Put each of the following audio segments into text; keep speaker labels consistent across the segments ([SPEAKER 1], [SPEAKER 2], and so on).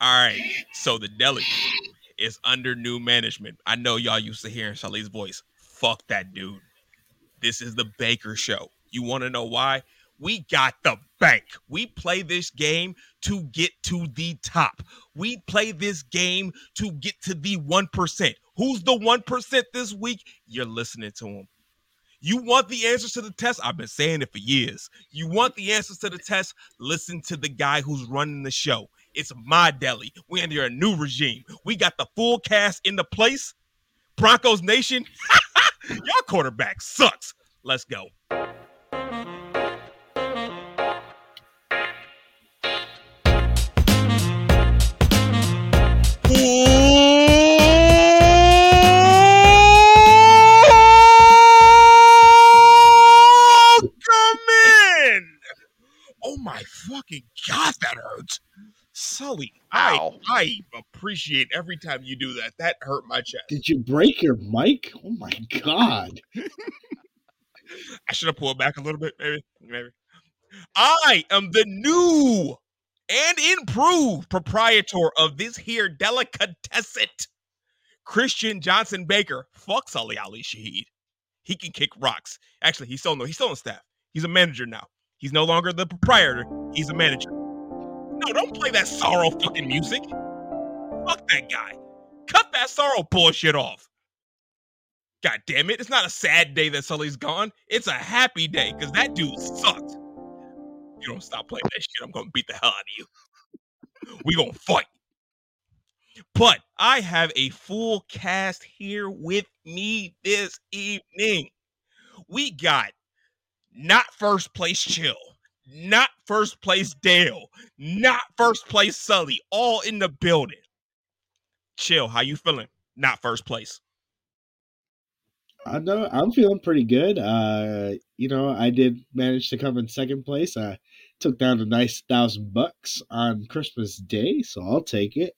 [SPEAKER 1] All right. So the deli is under new management. I know y'all used to hearing Sully's voice. Fuck that dude. This is the Baker Show. You want to know why? We got the bank. We play this game to get to the top. We play this game to get to the 1%. Who's the 1% this week? You're listening to him. You want the answers to the test? I've been saying it for years. You want the answers to the test? Listen to the guy who's running the show. It's my deli. We're under a new regime. We got the full cast in the place. Broncos Nation, your quarterback sucks. Let's go. Oh my fucking god. Sully, I I appreciate every time you do that. That hurt my chest.
[SPEAKER 2] Did you break your mic? Oh my god.
[SPEAKER 1] I should have pulled back a little bit, maybe. Maybe. I am the new and improved proprietor of this here delicatessen. Christian Johnson Baker. Fuck Sully Ali Shaheed. He can kick rocks. Actually, he's still no, he's still on staff. He's a manager now. He's no longer the proprietor. He's a manager. No, don't play that sorrow fucking music. Fuck that guy. Cut that sorrow bullshit off. God damn it. It's not a sad day that Sully's gone. It's a happy day because that dude sucked. You don't stop playing that shit, I'm gonna beat the hell out of you. We gonna fight. But I have a full cast here with me this evening. We got not first place chill, not first place Dale, not first place Sully, all in the building. Chill, how you feeling? Not first place.
[SPEAKER 2] I know I'm feeling pretty good. Uh, you know, I did manage to come in second place. I took down a nice thousand bucks on Christmas Day, so I'll take it.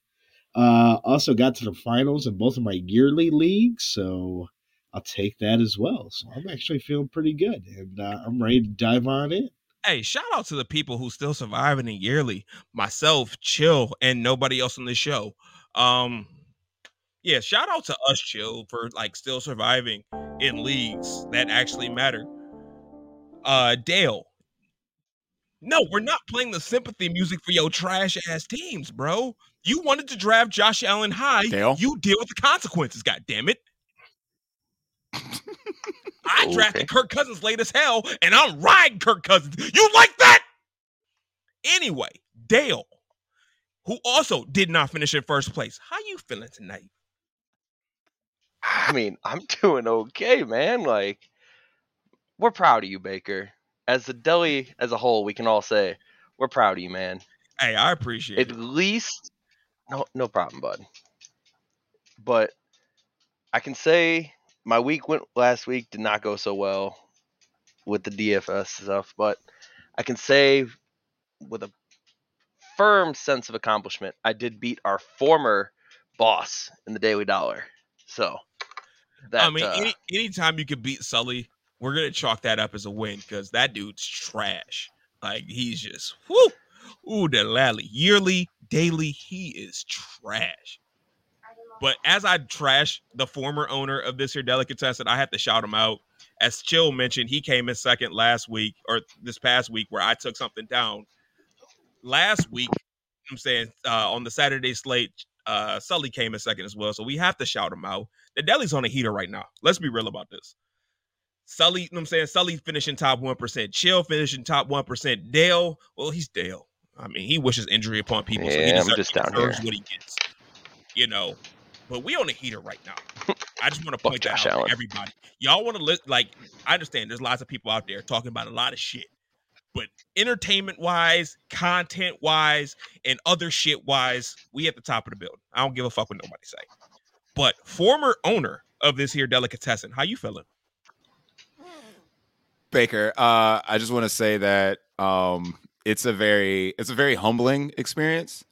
[SPEAKER 2] Uh, also got to the finals in both of my yearly leagues, so I'll take that as well. So I'm actually feeling pretty good, and uh, I'm ready to dive on in.
[SPEAKER 1] Hey, shout out to the people who still surviving in yearly. Myself, Chill, and nobody else on the show. Um, yeah, shout out to us, Chill, for like still surviving in leagues that actually matter. Uh, Dale. No, we're not playing the sympathy music for your trash ass teams, bro. You wanted to draft Josh Allen high.
[SPEAKER 3] Dale?
[SPEAKER 1] You deal with the consequences, god damn it. I oh,
[SPEAKER 3] Okay.
[SPEAKER 1] drafted Kirk Cousins late as hell, and I'm riding Kirk Cousins. You like that? Anyway, Dale, who also did not finish in first place. How you feeling tonight?
[SPEAKER 4] I mean, I'm doing okay, man. Like, we're proud of you, Baker. As the deli as a whole, we can all say we're proud of you, man.
[SPEAKER 1] Hey, I appreciate
[SPEAKER 4] At
[SPEAKER 1] it.
[SPEAKER 4] At least, no, no problem, bud. But I can say my week went last week did not go so well with the DFS stuff, but I can say with a firm sense of accomplishment, I did beat our former boss in the Daily Dollar. So that
[SPEAKER 1] I mean,
[SPEAKER 4] uh,
[SPEAKER 1] any anytime you can beat Sully, we're gonna chalk that up as a win because that dude's trash. Like he's just whoo, ooh, the lally yearly, daily, he is trash. But as I trash the former owner of this here delicatessen, I have to shout him out. As Chill mentioned, he came in second last week or this past week where I took something down. Last week, I'm saying uh, on the Saturday slate, uh, Sully came in second as well. So we have to shout him out. The deli's on a heater right now. Let's be real about this. Sully, you know what I'm saying? Sully finishing top 1%. Chill finishing top 1%. Dale, well, he's Dale. I mean, he wishes injury upon people. so he
[SPEAKER 4] Yeah, I'm just down
[SPEAKER 1] deserves
[SPEAKER 4] here.
[SPEAKER 1] what he gets. You know, but we on a heater right now. I just want to
[SPEAKER 4] Fuck
[SPEAKER 1] point that
[SPEAKER 4] Josh
[SPEAKER 1] out
[SPEAKER 4] Allen.
[SPEAKER 1] to everybody. Y'all want to look like I understand there's lots of people out there talking about a lot of shit. But entertainment wise, content wise, and other shit wise, we at the top of the building. I don't give a fuck what nobody say. But former owner of this here delicatessen, how you feeling?
[SPEAKER 3] Baker, uh, I just want to say that um, it's a very it's a very humbling experience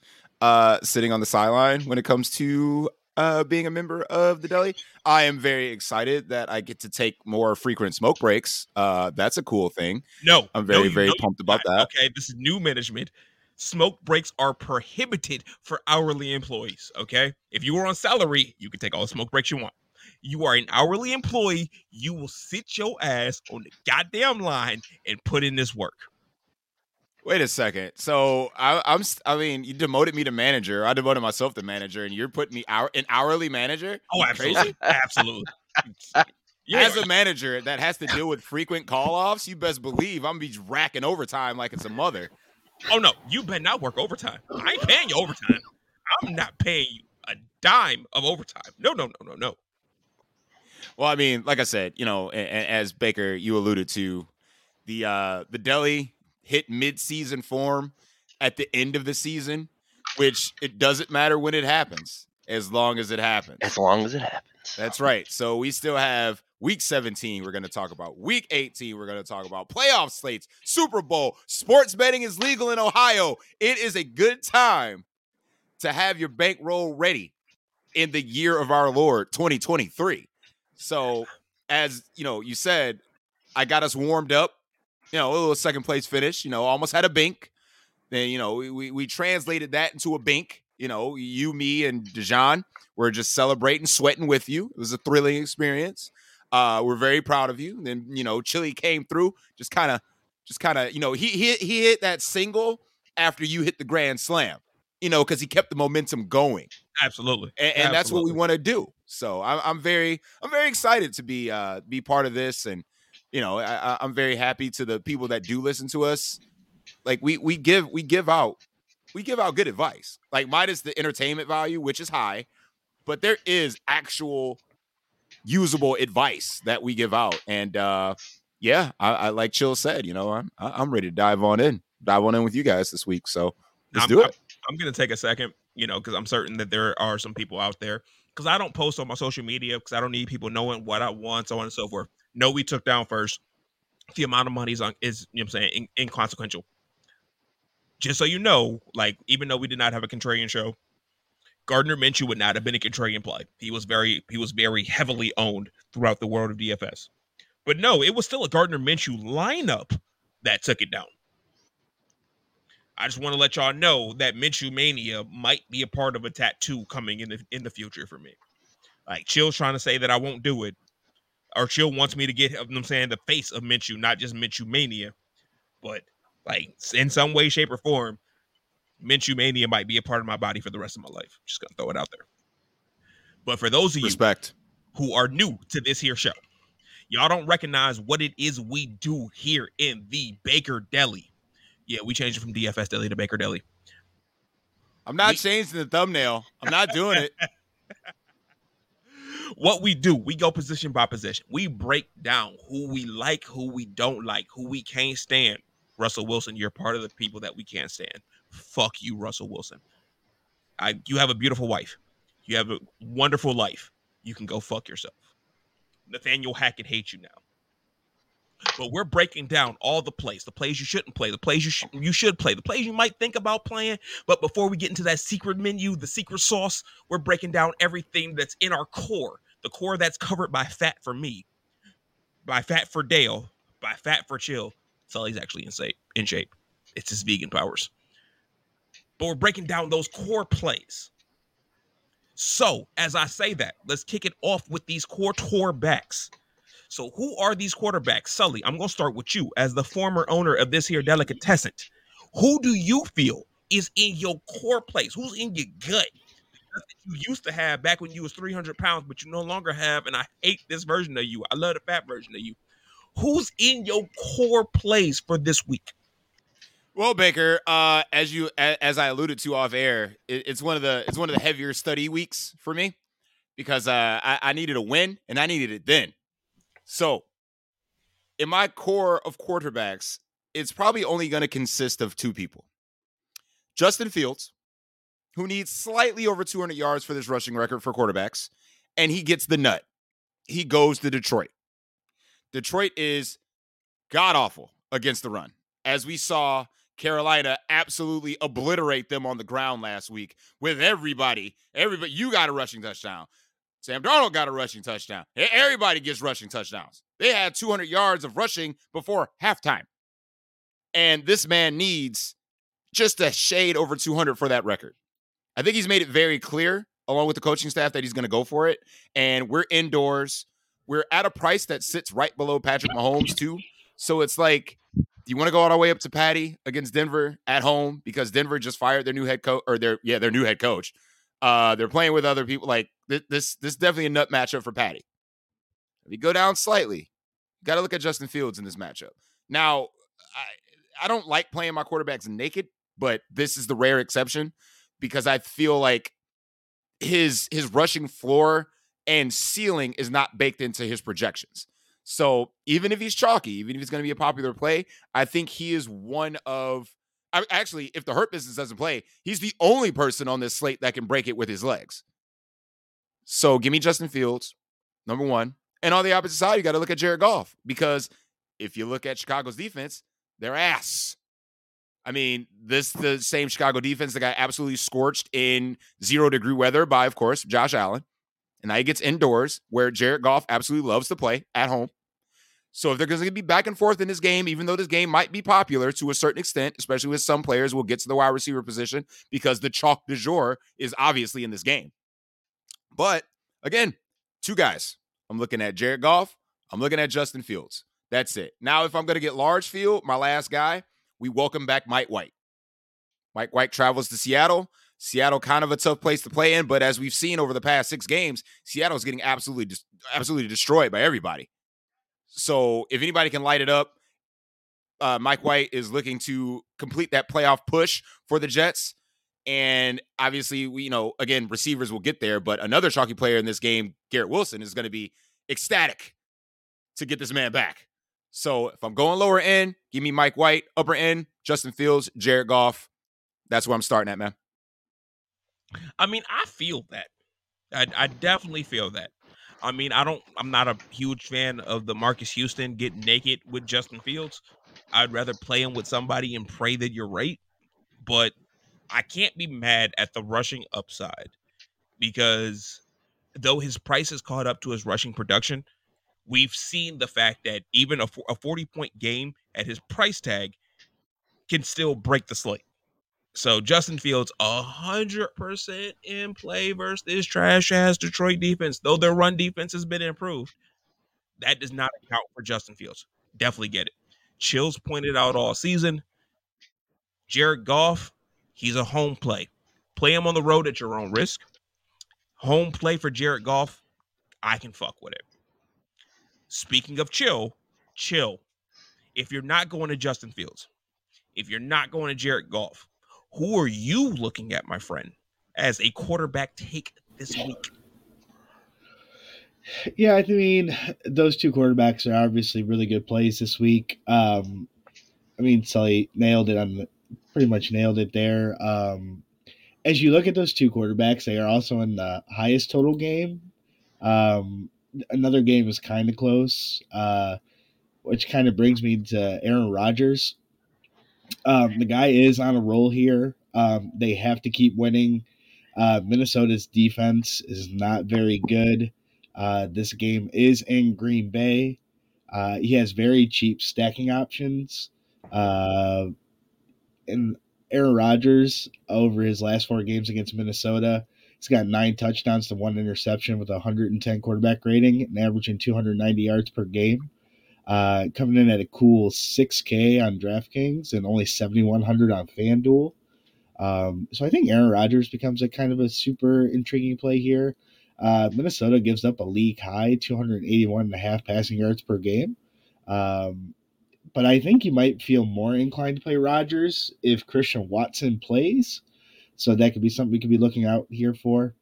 [SPEAKER 3] uh, sitting on the sideline when it comes to uh, being a member of the deli. I am very excited that I get to take more frequent smoke breaks. Uh, that's a cool thing.
[SPEAKER 1] No,
[SPEAKER 3] I'm very
[SPEAKER 1] you-
[SPEAKER 3] very
[SPEAKER 1] no,
[SPEAKER 3] pumped about that.
[SPEAKER 1] Okay, this is new management. Smoke breaks are prohibited for hourly employees. Okay. If you were on salary, you can take all the smoke breaks you want. You are an hourly employee. You will sit your ass on the goddamn line and put in this work.
[SPEAKER 3] Wait a second. So I, I'm. s- I mean, you demoted me to manager. I demoted myself to manager, and you're putting me hour an hourly manager.
[SPEAKER 1] Oh, absolutely. absolutely. Yeah.
[SPEAKER 3] As a manager that has to deal with frequent call offs, you best believe I'm gonna be racking overtime like it's a mother.
[SPEAKER 1] Oh no, you better not work overtime. I ain't paying you overtime. I'm not paying you a dime of overtime. No, no, no, no, no.
[SPEAKER 3] Well, I mean, like I said, you know, a- a- as Baker you alluded to, the uh the deli hit mid-season form at the end of the season, which it doesn't matter when it happens, as long as it happens.
[SPEAKER 4] As long as it happens.
[SPEAKER 3] That's right. So we still have week 17 we're going to talk about. Week 18 we're going to talk about playoff slates, Super Bowl. Sports betting is legal in Ohio. It is a good time to have your bankroll ready in the year of our Lord 2023. So as, you know, you said I got us warmed up, you know, a little second place finish, you know, almost had a bink. Then, you know, we we, translated that into a bink. You know, you, me, and Dejan we're just celebrating, sweating with you. It was a thrilling experience. Uh, we're very proud of you. And then you know, Chili came through, just kind of, just kind of, you know, he he he hit that single after you hit the grand slam. You know, because he kept the momentum going,
[SPEAKER 1] Absolutely.
[SPEAKER 3] and, and that's what we want to do. So I'm, I'm very, I'm very excited to be uh be part of this, and you know, I, I'm very happy to the people that do listen to us. Like we we give we give out we give out good advice. Like minus the entertainment value, which is high, but there is actual usable advice that we give out. And uh yeah, I, I like Chill said, you know, I'm I'm ready to dive on in, dive on in with you guys this week. So let's
[SPEAKER 1] I'm-
[SPEAKER 3] do it.
[SPEAKER 1] I'm, I'm gonna take a second, you know, because I'm certain that there are some people out there. Because I don't post on my social media because I don't need people knowing what I want, so on and so forth. No, we took down first. The amount of money is on is you know I'm saying in, inconsequential. Just so you know, like even though we did not have a contrarian show, Gardner Minshew would not have been a contrarian play. He was very he was very heavily owned throughout the world of DFS. But no, it was still a Gardner Minshew lineup that took it down. I just want to let y'all know that Minshew mania might be a part of a tattoo coming in the in the future for me. Like Chill's trying to say that I won't do it, or Chill wants me to get. I'm saying the face of Minshew, not just Minshew mania, but like in some way, shape, or form, Minshew mania might be a part of my body for the rest of my life. Just gonna throw it out there. But for those of you who are new to this here show. Y'all don't recognize what it is we do here in the Baker Deli. Yeah, we changed it from DFS Deli to Baker Deli.
[SPEAKER 3] I'm not
[SPEAKER 1] We-
[SPEAKER 3] changing the thumbnail. I'm not doing it.
[SPEAKER 1] What we do, we go position by position. We break down who we like, who we don't like, who we can't stand. Russell Wilson, you're part of the people that we can't stand. Fuck you, Russell Wilson. I you have a beautiful wife. You have a wonderful life. You can go fuck yourself. Nathaniel Hackett hates you now. But we're breaking down all the plays, the plays you shouldn't play, the plays you, sh- you should play, the plays you might think about playing. But before we get into that secret menu, the secret sauce, we're breaking down everything that's in our core, the core that's covered by fat for me, by fat for Dale, by fat for Chill. Sully's actually in shape. In shape, it's his vegan powers. But we're breaking down those core plays. So, as I say that, let's kick it off with these core tour backs. So, who are these quarterbacks? Sully, I'm going to start with you as the former owner of this here delicatessen. Who do you feel is in your core place? Who's in your gut? You used to have back when you was 300 pounds, but you no longer have. And I hate this version of you. I love the fat version of you. Who's in your core place for this week?
[SPEAKER 3] Well, Baker, uh, as you as I alluded to off air, it, it's one of the it's one of the heavier study weeks for me because uh, I, I needed a win and I needed it then. So, in my core of quarterbacks, it's probably only going to consist of two people: Justin Fields, who needs slightly over 200 yards for this rushing record for quarterbacks, and he gets the nut. He goes to Detroit. Detroit is god awful against the run, as we saw Carolina absolutely obliterate them on the ground last week with everybody. Everybody, you got a rushing touchdown. Sam Darnold got a rushing touchdown. Everybody gets rushing touchdowns. They had 200 yards of rushing before halftime. And this man needs just a shade over 200 for that record. I think he's made it very clear, along with the coaching staff, that he's going to go for it. And we're indoors. We're at a price that sits right below Patrick Mahomes, too. So it's like, do you want to go all the way up to Patty against Denver at home because Denver just fired their new head coach or their yeah their new head coach. Uh, they're playing with other people. Like this, this, this is definitely a nut matchup for Patty. If you go down slightly, got to look at Justin Fields in this matchup. Now, I I don't like playing my quarterbacks naked, but this is the rare exception because I feel like his his rushing floor and ceiling is not baked into his projections. So even if he's chalky, even if he's going to be a popular play, I think he is one of I, actually, if the hurt business doesn't play, he's the only person on this slate that can break it with his legs. So give me Justin Fields, number one. And on the opposite side, you got to look at Jared Goff because if you look at Chicago's defense, they're ass. I mean, this the same Chicago defense that got absolutely scorched in zero degree weather by, of course, Josh Allen. And now he gets indoors where Jared Goff absolutely loves to play at home. So if they're going to be back and forth in this game, even though this game might be popular to a certain extent, especially with some players, we'll get to the wide receiver position because the chalk du jour is obviously in this game. But again, two guys. I'm looking at Jared Goff. I'm looking at Justin Fields. That's it. Now, if I'm going to get large field, my last guy, we welcome back Mike White. Mike White travels to Seattle. Seattle kind of a tough place to play in, but as we've seen over the past six games, Seattle's getting absolutely absolutely destroyed by everybody. So if anybody can light it up, uh, Mike White is looking to complete that playoff push for the Jets. And obviously, we you know again receivers will get there, but another chalky player in this game, Garrett Wilson, is going to be ecstatic to get this man back. So if I'm going lower end, give me Mike White. Upper end, Justin Fields, Jared Goff. That's where I'm starting at, man.
[SPEAKER 1] I mean, I feel that. I, I definitely feel that. I mean, I don't. I'm not a huge fan of the Marcus Houston getting naked with Justin Fields. I'd rather play him with somebody and pray that you're right. But I can't be mad at the rushing upside because though his price has caught up to his rushing production, we've seen the fact that even a, a 40 point game at his price tag can still break the slate. So Justin Fields, hundred percent in play versus this trash ass Detroit defense. Though their run defense has been improved, that does not account for Justin Fields. Definitely get it. Chills pointed out all season. Jared Goff, he's a home play. Play him on the road at your own risk. Home play for Jared Goff, I can fuck with it. Speaking of chill, chill. If you're not going to Justin Fields, if you're not going to Jared Goff, who are you looking at, my friend, as a quarterback take this week?
[SPEAKER 2] Yeah, I mean, those two quarterbacks are obviously really good plays this week. Um, I mean, Sully nailed it on pretty much nailed it there. Um, as you look at those two quarterbacks, they are also in the highest total game. Um, another game is kind of close, uh, which kind of brings me to Aaron Rodgers. Um, the guy is on a roll here. Um, they have to keep winning. Uh, Minnesota's defense is not very good. Uh, this game is in Green Bay. Uh, he has very cheap stacking options. Uh, and Aaron Rodgers, over his last four games against Minnesota, he's got nine touchdowns to one interception with a 110 quarterback rating and averaging 290 yards per game uh, coming in at a cool 6K on DraftKings and only 7,100 on FanDuel. Um, so I think Aaron Rodgers becomes a kind of a super intriguing play here. Uh, Minnesota gives up a league high 281 and a half passing yards per game. Um, but I think you might feel more inclined to play Rodgers if Christian Watson plays. So that could be something we could be looking out here for.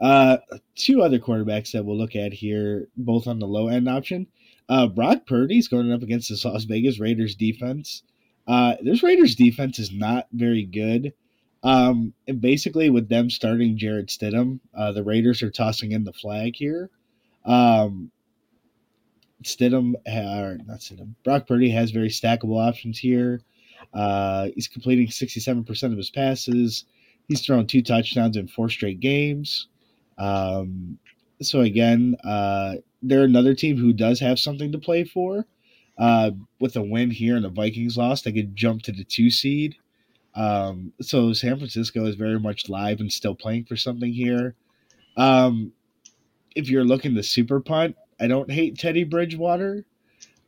[SPEAKER 2] Uh, two other quarterbacks that we'll look at here, both on the low end option. Uh, Brock Purdy's going up against the Las Vegas Raiders defense. Uh, this Raiders defense is not very good. Um, and basically, with them starting Jarrett Stidham, uh, the Raiders are tossing in the flag here. Um, Stidham, or not Stidham, Brock Purdy has very stackable options here. Uh, he's completing 67% of his passes. He's thrown two touchdowns in four straight games. Um, so again, uh, they're another team who does have something to play for. Uh, with a win here and the Vikings lost, they could jump to the two seed. Um, so San Francisco is very much live and still playing for something here. Um, if you're looking to super punt, I don't hate Teddy Bridgewater.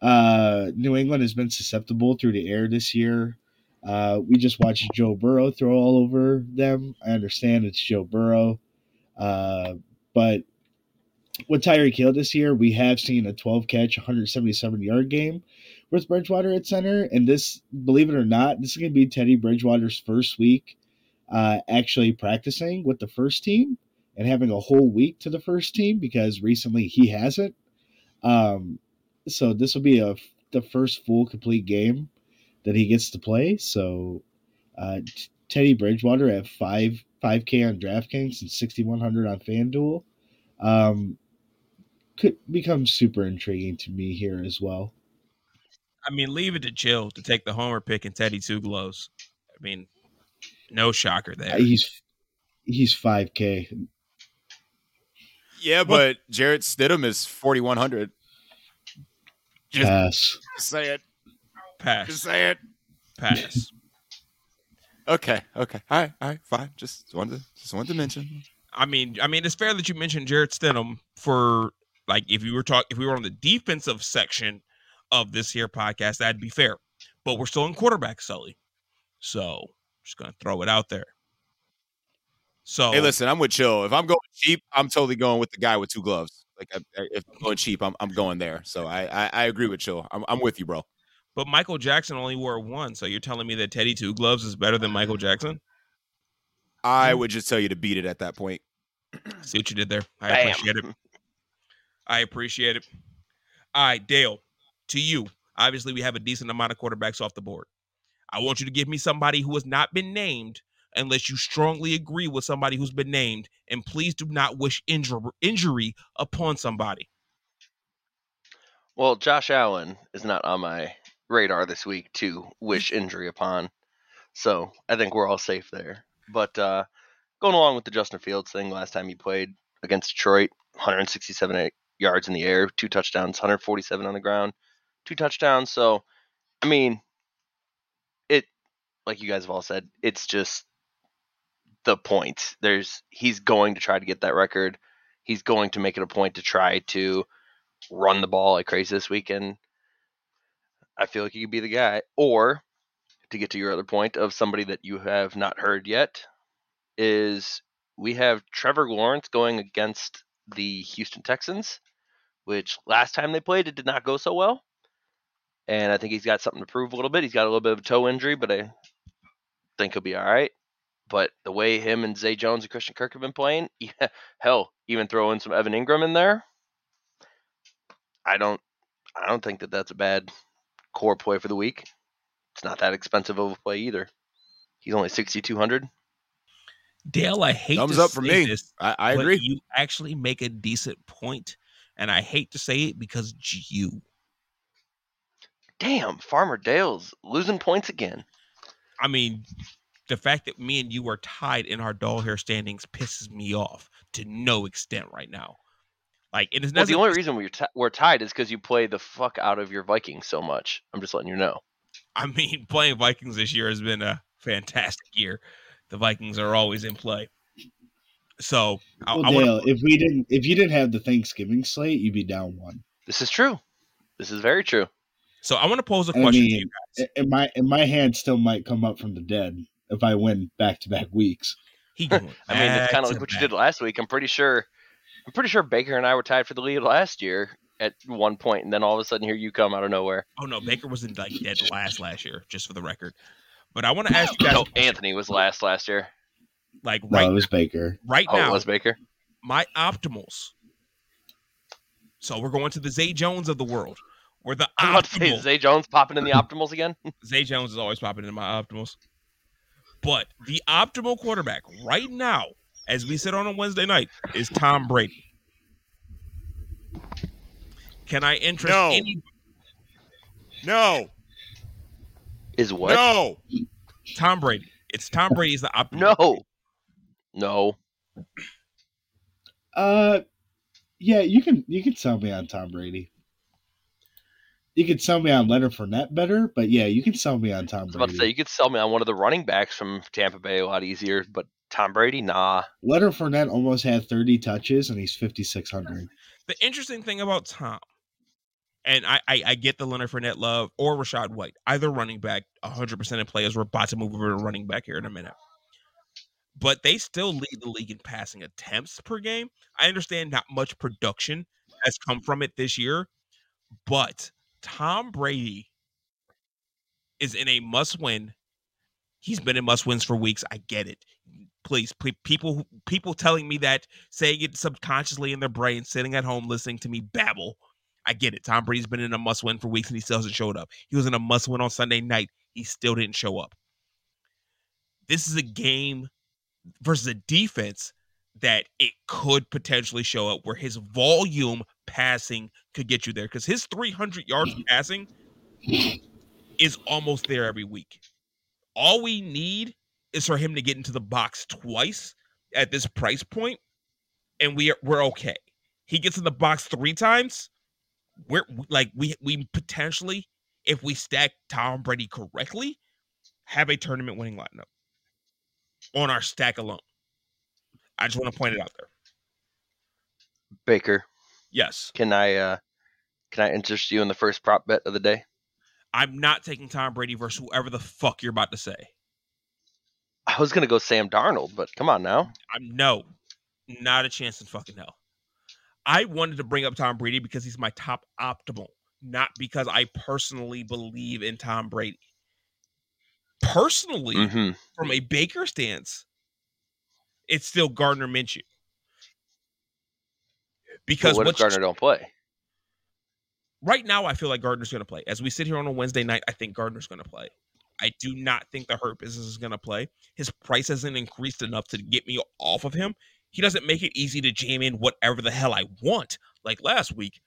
[SPEAKER 2] Uh, New England has been susceptible through the air this year. Uh, we just watched Joe Burrow throw all over them. I understand it's Joe Burrow, uh, but with Tyreek Hill this year, we have seen a 12 catch, 177 yard game with Bridgewater at center. And this, believe it or not, this is going to be Teddy Bridgewater's first week uh, actually practicing with the first team and having a whole week to the first team because recently he hasn't. Um, so this will be a the first full complete game that he gets to play. So uh, T- Teddy Bridgewater at five five K on DraftKings and sixty one hundred on FanDuel um, could become super intriguing to me here as well.
[SPEAKER 1] I mean, leave it to Jill to take the homer pick and Teddy two gloves. I mean, no shocker there.
[SPEAKER 2] Uh, he's he's five K.
[SPEAKER 3] Yeah, but Jarrett Stidham is forty one hundred. Just
[SPEAKER 2] Pass.
[SPEAKER 3] say it. Just
[SPEAKER 1] Pass.
[SPEAKER 3] say it.
[SPEAKER 1] Pass.
[SPEAKER 3] Okay. Okay. All right. All right. Fine. Just wanted to just wanted to mention.
[SPEAKER 1] I mean, I mean, it's fair that you mentioned Jarrett Stidham for like if you were talking if we were on the defensive section of this here podcast, that'd be fair. But we're still in quarterback, Sully. So just gonna throw it out there. So
[SPEAKER 3] Hey, listen, I'm with chill. If I'm going cheap, I'm totally going with the guy with two gloves. Like, I, I- if I'm going cheap, I'm, I'm going there. So I, I, I agree with chill. I'm, I'm with you, bro.
[SPEAKER 1] but Michael Jackson only wore one, so you're telling me that Teddy Two Gloves is better than Michael Jackson?
[SPEAKER 3] I hmm. would just tell you to beat it at that point.
[SPEAKER 1] See what you did there. I
[SPEAKER 4] Bam.
[SPEAKER 1] appreciate it. I appreciate it. All right, Dale, to you. Obviously, we have a decent amount of quarterbacks off the board. I want you to give me somebody who has not been named unless you strongly agree with somebody who's been named. And please do not wish injur- injury upon somebody.
[SPEAKER 4] Well, Josh Allen is not on my radar this week to wish injury upon. So I think we're all safe there. But uh, going along with the Justin Fields thing, last time he played against Detroit, 167 yards in the air, two touchdowns, 147 on the ground, two touchdowns. So, I mean, it, like you guys have all said, it's just the point. There's, he's going to try to get that record. He's going to make it a point to try to run the ball like crazy this weekend. I feel like he could be the guy. Or to get to your other point of somebody that you have not heard yet, is we have Trevor Lawrence going against the Houston Texans, which last time they played it did not go so well. And I think he's got something to prove a little bit. He's got a little bit of a toe injury, but I think he'll be all right. But the way him and Zay Jones and Christian Kirk have been playing, yeah, hell, even throw in some Evan Engram in there. I don't, I don't think that that's a bad core play for the week. It's not that expensive of a play either. He's only sixty two hundred.
[SPEAKER 1] Dale, I hate
[SPEAKER 3] Thumbs
[SPEAKER 1] to
[SPEAKER 3] up for me.
[SPEAKER 1] this,
[SPEAKER 3] I, I agree.
[SPEAKER 1] You actually make a decent point, and I hate to say it because it's you.
[SPEAKER 4] Damn, Farmer Dale's losing points again.
[SPEAKER 1] I mean, the fact that me and you are tied in our doll hair standings pisses me off to no extent right now. Like it is
[SPEAKER 4] Well, the only reason we're, t- we're tied is because you play the fuck out of your Vikings so much. I'm just letting you know.
[SPEAKER 1] I mean, playing Vikings this year has been a fantastic year. The Vikings are always in play. So I,
[SPEAKER 2] Well,
[SPEAKER 1] I wanna-
[SPEAKER 2] Dale, if we didn't, if you didn't have the Thanksgiving slate, you'd be down one.
[SPEAKER 4] This is true. This is very true.
[SPEAKER 1] so I want to pose a
[SPEAKER 2] I
[SPEAKER 1] question to
[SPEAKER 2] mean,
[SPEAKER 1] you guys.
[SPEAKER 2] And my and my hand still might come up from the dead if I win back to back weeks.
[SPEAKER 1] He
[SPEAKER 4] I mean, it's kind of like what
[SPEAKER 1] to
[SPEAKER 4] you did last week. I'm pretty sure. I'm pretty sure Baker and I were tied for the lead last year at one point, and then all of a sudden here you come out of nowhere.
[SPEAKER 1] Oh no, Baker was in like dead last last year, just for the record. But I want to ask you guys,
[SPEAKER 4] No. Anthony was last last year.
[SPEAKER 1] Like
[SPEAKER 2] No,
[SPEAKER 1] right
[SPEAKER 2] it was Baker.
[SPEAKER 1] right
[SPEAKER 4] Oh,
[SPEAKER 1] now,
[SPEAKER 4] it was Baker.
[SPEAKER 1] my optimals. So we're going to the Zay Jones of the world. We're the
[SPEAKER 4] I'm about to say. Zay Jones popping in the optimals again.
[SPEAKER 1] Zay Jones is always popping in my optimals. But the optimal quarterback right now, as we sit on a Wednesday night, is Tom Brady. Can I interest
[SPEAKER 3] No.
[SPEAKER 1] any
[SPEAKER 3] No,
[SPEAKER 4] Is what?
[SPEAKER 3] no.
[SPEAKER 1] Tom Brady? It's Tom Brady's the optimal.
[SPEAKER 4] No. No.
[SPEAKER 2] Uh, yeah, you can you can sell me on Tom Brady. you could sell me on Leonard Fournette better, but yeah, you can sell me on Tom Brady.
[SPEAKER 4] I was about to say you could sell me on one of the running backs from Tampa Bay a lot easier, but Tom Brady, nah.
[SPEAKER 2] Leonard Fournette almost had 30 touches and he's 5,600.
[SPEAKER 1] The interesting thing about Tom, and I, I, I get the Leonard Fournette love or Rachaad White, either running back 100% in players. as we're about to move over to running back here in a minute. But they still lead the league in passing attempts per game. I understand not much production has come from it this year, but Tom Brady is in a must win. He's been in must wins for weeks. I get it. Please, pe- people people telling me that, saying it subconsciously in their brain, sitting at home listening to me babble. I get it. Tom Brady's been in a must win for weeks and he still hasn't showed up. He was in a must win on Sunday night. He still didn't show up. This is a game versus a defense that it could potentially show up where his volume passing could get you there because his 300 yards mm-hmm. passing is almost there every week. All we need is for him to get into the box twice at this price point, and we are, we're okay. He gets in the box three times. We're like we we potentially, if we stack Tom Brady correctly, have a tournament winning lineup on our stack alone. I just want to point it out there.
[SPEAKER 4] Baker,
[SPEAKER 1] Yes,
[SPEAKER 4] can I uh can I interest you in the first prop bet of the day?
[SPEAKER 1] I'm not taking Tom Brady versus whoever the fuck you're about to say.
[SPEAKER 4] I was gonna go Sam Darnold, but come on now.
[SPEAKER 1] I'm no, not a chance in fucking hell. I wanted to bring up Tom Brady because he's my top optimal, not because I personally believe in Tom Brady. Personally,
[SPEAKER 4] hmm
[SPEAKER 1] from a Baker stance, it's still Gardner Minshew. Because
[SPEAKER 4] But what if Gardner don't play?
[SPEAKER 1] right now, I feel like Gardner's going to play. As we sit here on a Wednesday night, I think Gardner's going to play. I do not think the Hurt business is going to play. His price hasn't increased enough to get me off of him. He doesn't make it easy to jam in whatever the hell I want, like last week,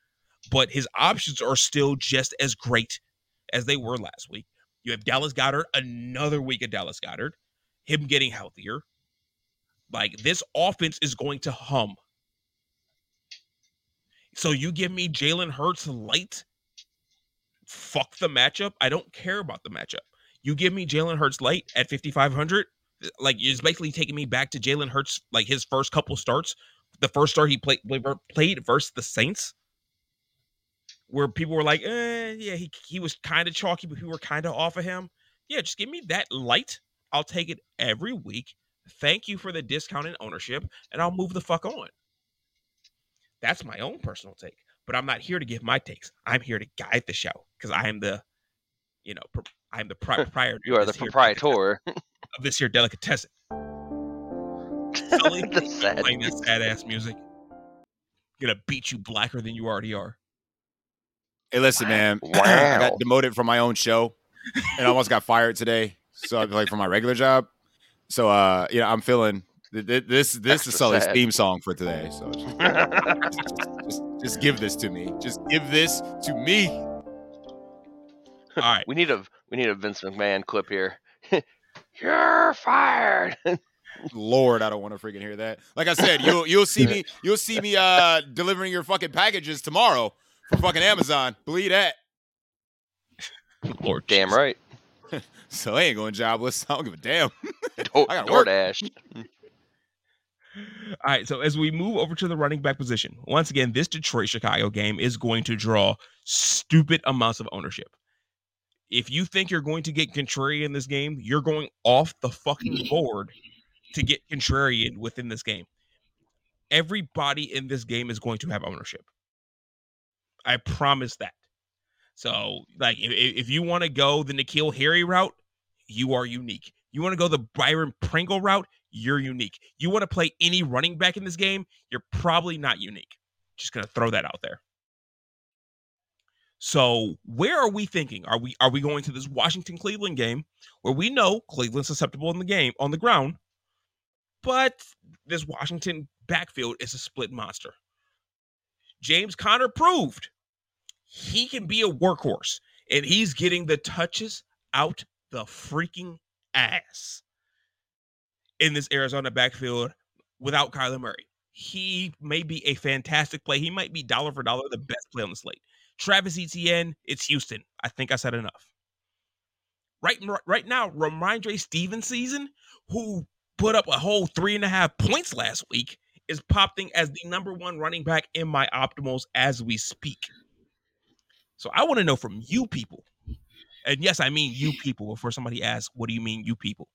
[SPEAKER 1] but his options are still just as great as they were last week. You have Dallas Goedert, another week of Dallas Goedert, him getting healthier. Like this offense is going to hum. So you give me Jalen Hurts light. Fuck the matchup. I don't care about the matchup. You give me Jalen Hurts light at 5,500. Like it's basically taking me back to Jalen Hurts, like his first couple starts. The first start he played played versus the Saints, where people were like, eh, yeah, he he was kind of chalky, but people were kind of off of him. Yeah, just give me that light. I'll take it every week. Thank you for the discount and ownership, and I'll move the fuck on. That's my own personal take. But I'm not here to give my takes. I'm here to guide the show because I am the, you know, pro- I'm the pri- proprietor.
[SPEAKER 4] You are
[SPEAKER 1] of
[SPEAKER 4] the
[SPEAKER 1] this here
[SPEAKER 4] proprietor.
[SPEAKER 1] delicatessen- of this here delicatessen. Sully,
[SPEAKER 4] the sad
[SPEAKER 1] playing that sad ass music. Gonna beat you blacker than you already are.
[SPEAKER 3] Hey, listen, man. I
[SPEAKER 4] Wow.
[SPEAKER 3] got demoted from my own show and almost got fired today. So I like from my regular job. So uh, you know, I'm feeling th- th- this. This
[SPEAKER 4] Extra
[SPEAKER 3] is Sully's theme song for today. So just, just, just give this to me. Just give this to me.
[SPEAKER 1] All right.
[SPEAKER 4] we need a we need a Vince McMahon clip here. You're fired.
[SPEAKER 3] Lord, I don't want to freaking hear that. Like I said, you'll you'll see me you'll see me uh delivering your fucking packages tomorrow for fucking Amazon. Believe that.
[SPEAKER 1] Lord
[SPEAKER 4] Damn right.
[SPEAKER 3] So I ain't going jobless. I don't give a damn.
[SPEAKER 4] Door,
[SPEAKER 3] I gotta work.
[SPEAKER 4] DoorDash.
[SPEAKER 1] All right, so as we move over to the running back position, once again, this Detroit Chicago game is going to draw stupid amounts of ownership. If you think you're going to get contrarian in this game, you're going off the fucking mm. board to get contrarian within this game. Everybody in this game is going to have ownership. I promise that. So, like, if, if you want to go the N'Keal Harry route, you are unique. You want to go the Byron Pringle route, you're unique. You want to play any running back in this game, you're probably not unique. Just gonna throw that out there. So where are we thinking? Are we are we going to this Washington Cleveland game where we know Cleveland's susceptible in the game on the ground, but this Washington backfield is a split monster. James Conner proved he can be a workhorse, and he's getting the touches out the freaking ass in this Arizona backfield without Kyler Murray. He may be a fantastic play. He might be dollar for dollar the best play on the slate. Travis Etienne, it's Houston. I think I said enough. Right, right now, Rhamondre Stevenson, who put up a whole three and a half points last week, is popping as the number one running back in my optimals as we speak. So I want to know from you people, and yes, I mean you people. Before somebody asks, "What do you mean, you people?"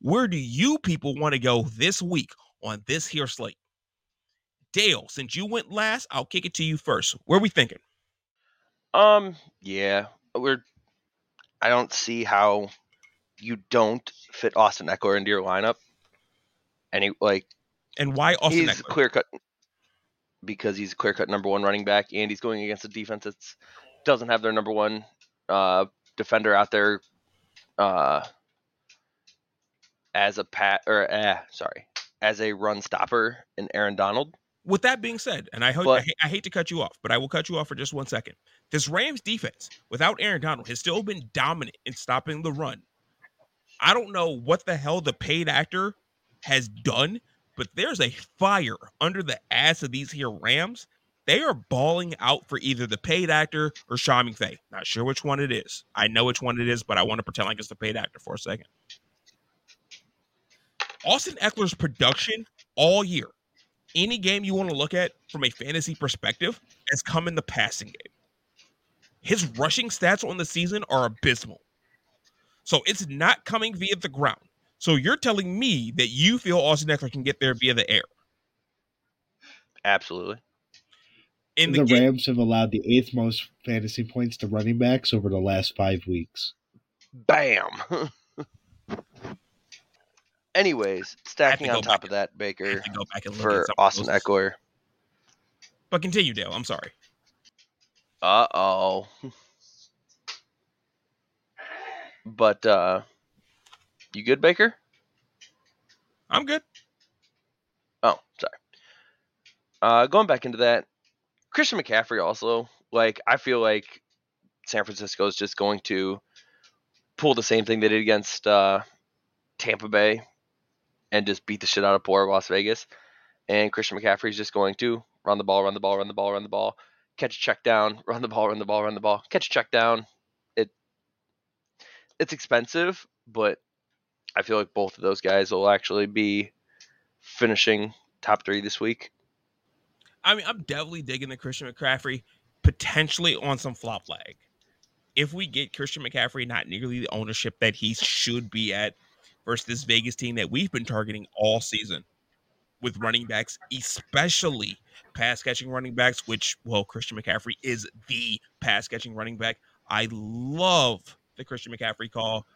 [SPEAKER 1] Where do you people want to go this week on this here slate? Dale, since you went last, I'll kick it to you first. Where are we thinking?
[SPEAKER 4] Um, yeah, we're. I don't see how you don't fit Austin Ekeler into your lineup. And he like,
[SPEAKER 1] and why Austin
[SPEAKER 4] he's clear cut because he's a clear cut number one running back, and he's going against a defense that doesn't have their number one uh, defender out there uh, as a pat or eh, sorry as a run stopper in Aaron Donald.
[SPEAKER 1] With that being said, and I, hope,
[SPEAKER 4] But-
[SPEAKER 1] I, hate, I hate to cut you off, but I will cut you off for just one second. This Rams defense, without Aaron Donald, has still been dominant in stopping the run. I don't know what the hell the paid actor has done, but there's a fire under the ass of these here Rams. They are bawling out for either the paid actor or Sean McVay. Not sure which one it is. I know which one it is, but I want to pretend like it's the paid actor for a second. Austin Ekeler's production all year, any game you want to look at from a fantasy perspective, has come in the passing game. His rushing stats on the season are abysmal. So it's not coming via the ground. So you're telling me that you feel Austin Ekeler can get there via the air.
[SPEAKER 4] Absolutely.
[SPEAKER 1] In
[SPEAKER 2] the
[SPEAKER 1] the, game,
[SPEAKER 2] Rams have allowed the eighth most fantasy points to running backs over the last five weeks.
[SPEAKER 4] Bam. Anyways, stacking
[SPEAKER 1] go
[SPEAKER 4] on top of that, Baker
[SPEAKER 1] to go back and
[SPEAKER 4] for
[SPEAKER 1] at some of
[SPEAKER 4] Austin
[SPEAKER 1] those.
[SPEAKER 4] Ekeler.
[SPEAKER 1] But continue, Dale. I'm sorry.
[SPEAKER 4] Uh oh. But uh you good, Baker?
[SPEAKER 1] I'm good.
[SPEAKER 4] Oh, sorry. Uh going back into that, Christian McCaffrey also, like I feel like San Francisco is just going to pull the same thing they did against uh Tampa Bay and just beat the shit out of poor Las Vegas. And Christian McCaffrey is just going to run the ball, run the ball, run the ball, run the ball, catch a check down, run the ball, run the ball, run the ball, catch a check down. It it's expensive, but I feel like both of those guys will actually be finishing top three this week.
[SPEAKER 1] I mean, I'm definitely digging the Christian McCaffrey potentially on some flop lag. If we get Christian McCaffrey not nearly the ownership that he should be at versus this Vegas team that we've been targeting all season with running backs, especially pass catching running backs, which, well, Christian McCaffrey is the pass catching running back. I love the Christian McCaffrey call.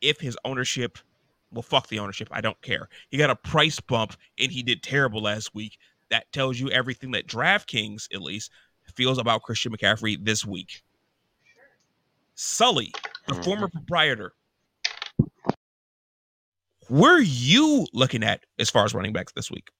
[SPEAKER 1] If his ownership, well, fuck the ownership. I don't care. He got a price bump and he did terrible last week that tells you everything that DraftKings, at least, feels about Christian McCaffrey this week. Sully, the
[SPEAKER 4] Mhm.
[SPEAKER 1] former proprietor, where are you looking at as far as running backs this week?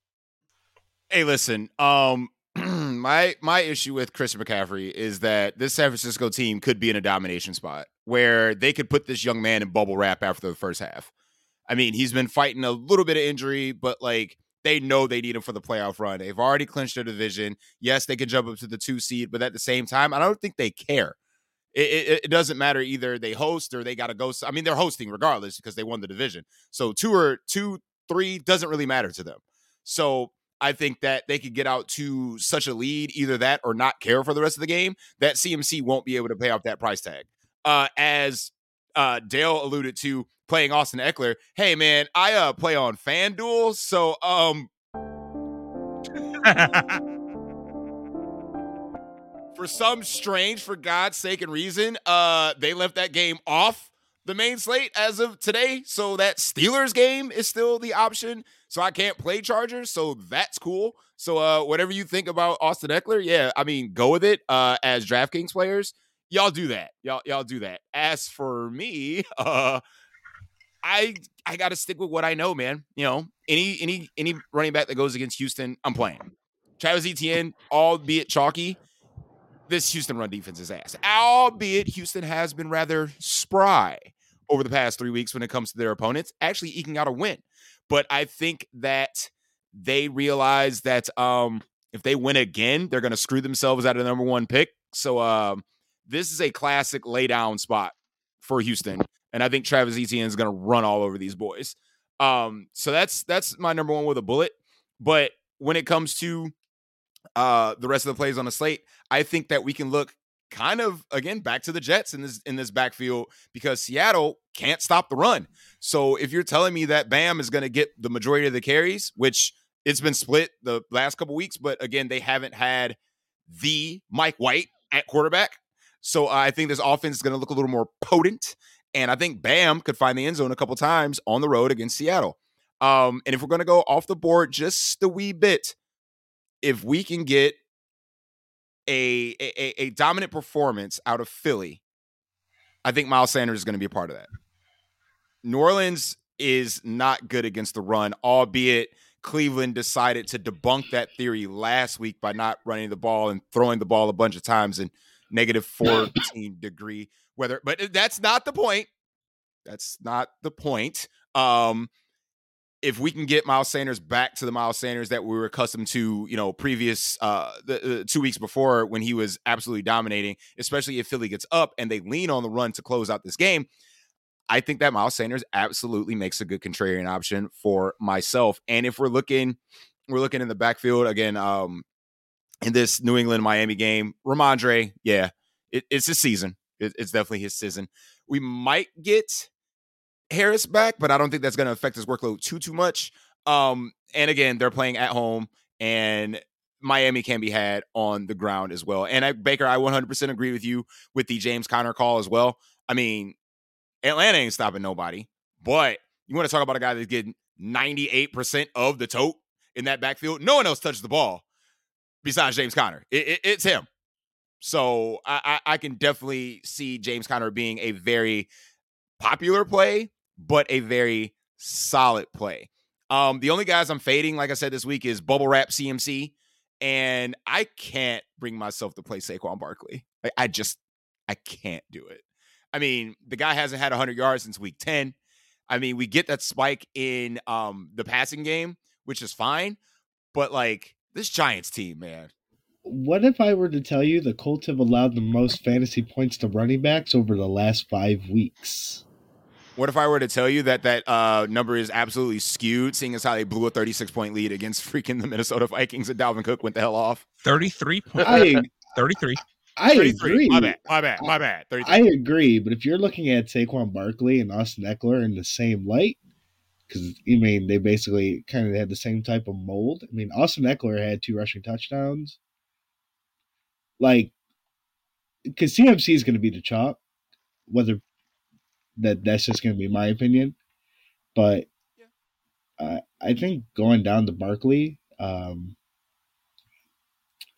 [SPEAKER 3] Hey, listen. Um, my my issue with Christian McCaffrey is that this San Francisco team could be in a domination spot where they could put this young man in bubble wrap after the first half. I mean, he's been fighting a little bit of injury, but like they know they need him for the playoff run. They've already clinched their division. Yes, they can jump up to the two seed, but at the same time, I don't think they care. It, it, it doesn't matter either they host or they got to go. I mean, they're hosting regardless because they won the division. So two or two, three doesn't really matter to them. So I think that they could get out to such a lead, either that or not care for the rest of the game, that CMC won't be able to pay off that price tag. Uh, as uh, Dale alluded to, playing Austin Ekeler. Hey man, I uh play on FanDuel, so um for some strange, for God's sake and reason, uh they left that game off the main slate as of today. So that Steelers game is still the option. So I can't play Chargers. So that's cool. So uh whatever you think about Austin Ekeler, yeah, I mean go with it. Uh as DraftKings players, y'all do that. Y'all y'all do that. As for me, uh I I gotta stick with what I know, man. You know, any any any running back that goes against Houston, I'm playing. Travis Etienne, albeit chalky, this Houston run defense is ass. Albeit Houston has been rather spry over the past three weeks when it comes to their opponents, actually eking out a win. But I think that they realize that um if they win again, they're gonna screw themselves out of the number one pick. So um, this is a classic lay down spot for Houston, and I think Travis Etienne is going to run all over these boys. Um, so that's that's my number one with a bullet. But when it comes to uh the rest of the plays on the slate, I think that we can look kind of again back to the Jets in this in this backfield because Seattle can't stop the run. So if you're telling me that Bam is going to get the majority of the carries, which it's been split the last couple weeks, but again they haven't had the Mike White at quarterback. So I think this offense is going to look a little more potent, and I think Bam could find the end zone a couple times on the road against Seattle. Um, and if we're going to go off the board just a wee bit, if we can get a, a a dominant performance out of Philly, I think Miles Sanders is going to be a part of that. New Orleans is not good against the run, albeit Cleveland decided to debunk that theory last week by not running the ball and throwing the ball a bunch of times in negative 14 degree weather. But that's not the point. That's not the point. Um, if we can get Miles Sanders back to the Miles Sanders that we were accustomed to, you know, previous uh the, uh, two weeks before when he was absolutely dominating, especially if Philly gets up and they lean on the run to close out this game, I think that Miles Sanders absolutely makes a good contrarian option for myself. And if we're looking, we're looking in the backfield again, um, in this New England Miami game, Rhamondre, yeah, it, it's his season. It, it's definitely his season. We might get Harris back, but I don't think that's going to affect his workload too too much. Um, and again, they're playing at home, and Miami can be had on the ground as well. And I, Baker, I 100% agree with you with the James Conner call as well. I mean, Atlanta ain't stopping nobody, but you want to talk about a guy that's getting 98% of the tote in that backfield. No one else touches the ball besides James Conner. It, it, it's him. So I, I, I can definitely see James Conner being a very popular play, but a very solid play. Um, the only guys I'm fading, like I said this week, is Bubble Wrap CMC, and I can't bring myself to play Saquon Barkley. Like, I just I can't do it. I mean, the guy hasn't had 100 yards since week 10. I mean, we get that spike in um the passing game, which is fine, but like this Giants team, man.
[SPEAKER 2] What if I were to tell you the Colts have allowed the most fantasy points to running backs over the last five weeks?
[SPEAKER 3] What if I were to tell you that that uh, number is absolutely skewed, seeing as how they blew a 36 point lead against freaking the Minnesota Vikings and Dalvin Cook went the hell off?
[SPEAKER 1] 33 points.
[SPEAKER 2] I
[SPEAKER 1] 33.
[SPEAKER 2] I
[SPEAKER 3] 33.
[SPEAKER 2] agree.
[SPEAKER 3] My bad. My bad. My bad. 33.
[SPEAKER 2] I agree, but if you're looking at Saquon Barkley and Austin Ekeler in the same light, because I mean they basically kind of had the same type of mold. I mean Austin Ekeler had two rushing touchdowns. Like, because CMC is going to be the chop, whether that that's just going to be my opinion, but uh, I think going down to Barkley, um,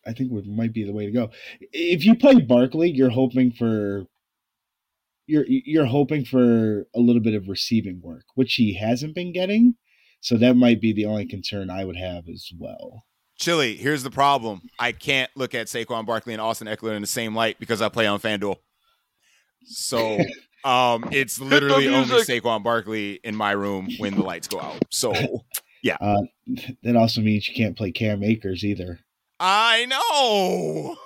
[SPEAKER 2] I think would might be the way to go. If you play Barkley, you're hoping for you're you're hoping for a little bit of receiving work, which he hasn't been getting. So that might be the only concern I would have as well.
[SPEAKER 3] Chili, here's the problem. I can't look at Saquon Barkley and Austin Ekeler in the same light because I play on FanDuel. So um it's literally only
[SPEAKER 4] music.
[SPEAKER 3] Saquon Barkley in my room when the lights go out. So
[SPEAKER 2] Uh, that also means you can't play Cam Akers either.
[SPEAKER 3] I know.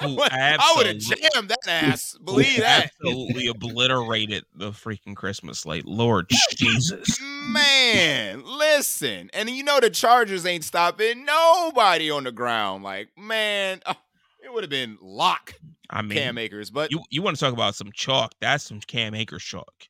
[SPEAKER 3] I would have jammed that ass. Believe that.
[SPEAKER 1] Absolutely obliterated the freaking Christmas slate. Lord Jesus.
[SPEAKER 3] Man, listen. And you know the Chargers ain't stopping nobody on the ground. Like, man, uh, it would have been lock
[SPEAKER 1] I mean,
[SPEAKER 3] Cam Akers. But
[SPEAKER 1] you, you want to talk about some chalk? That's some Cam Akers chalk.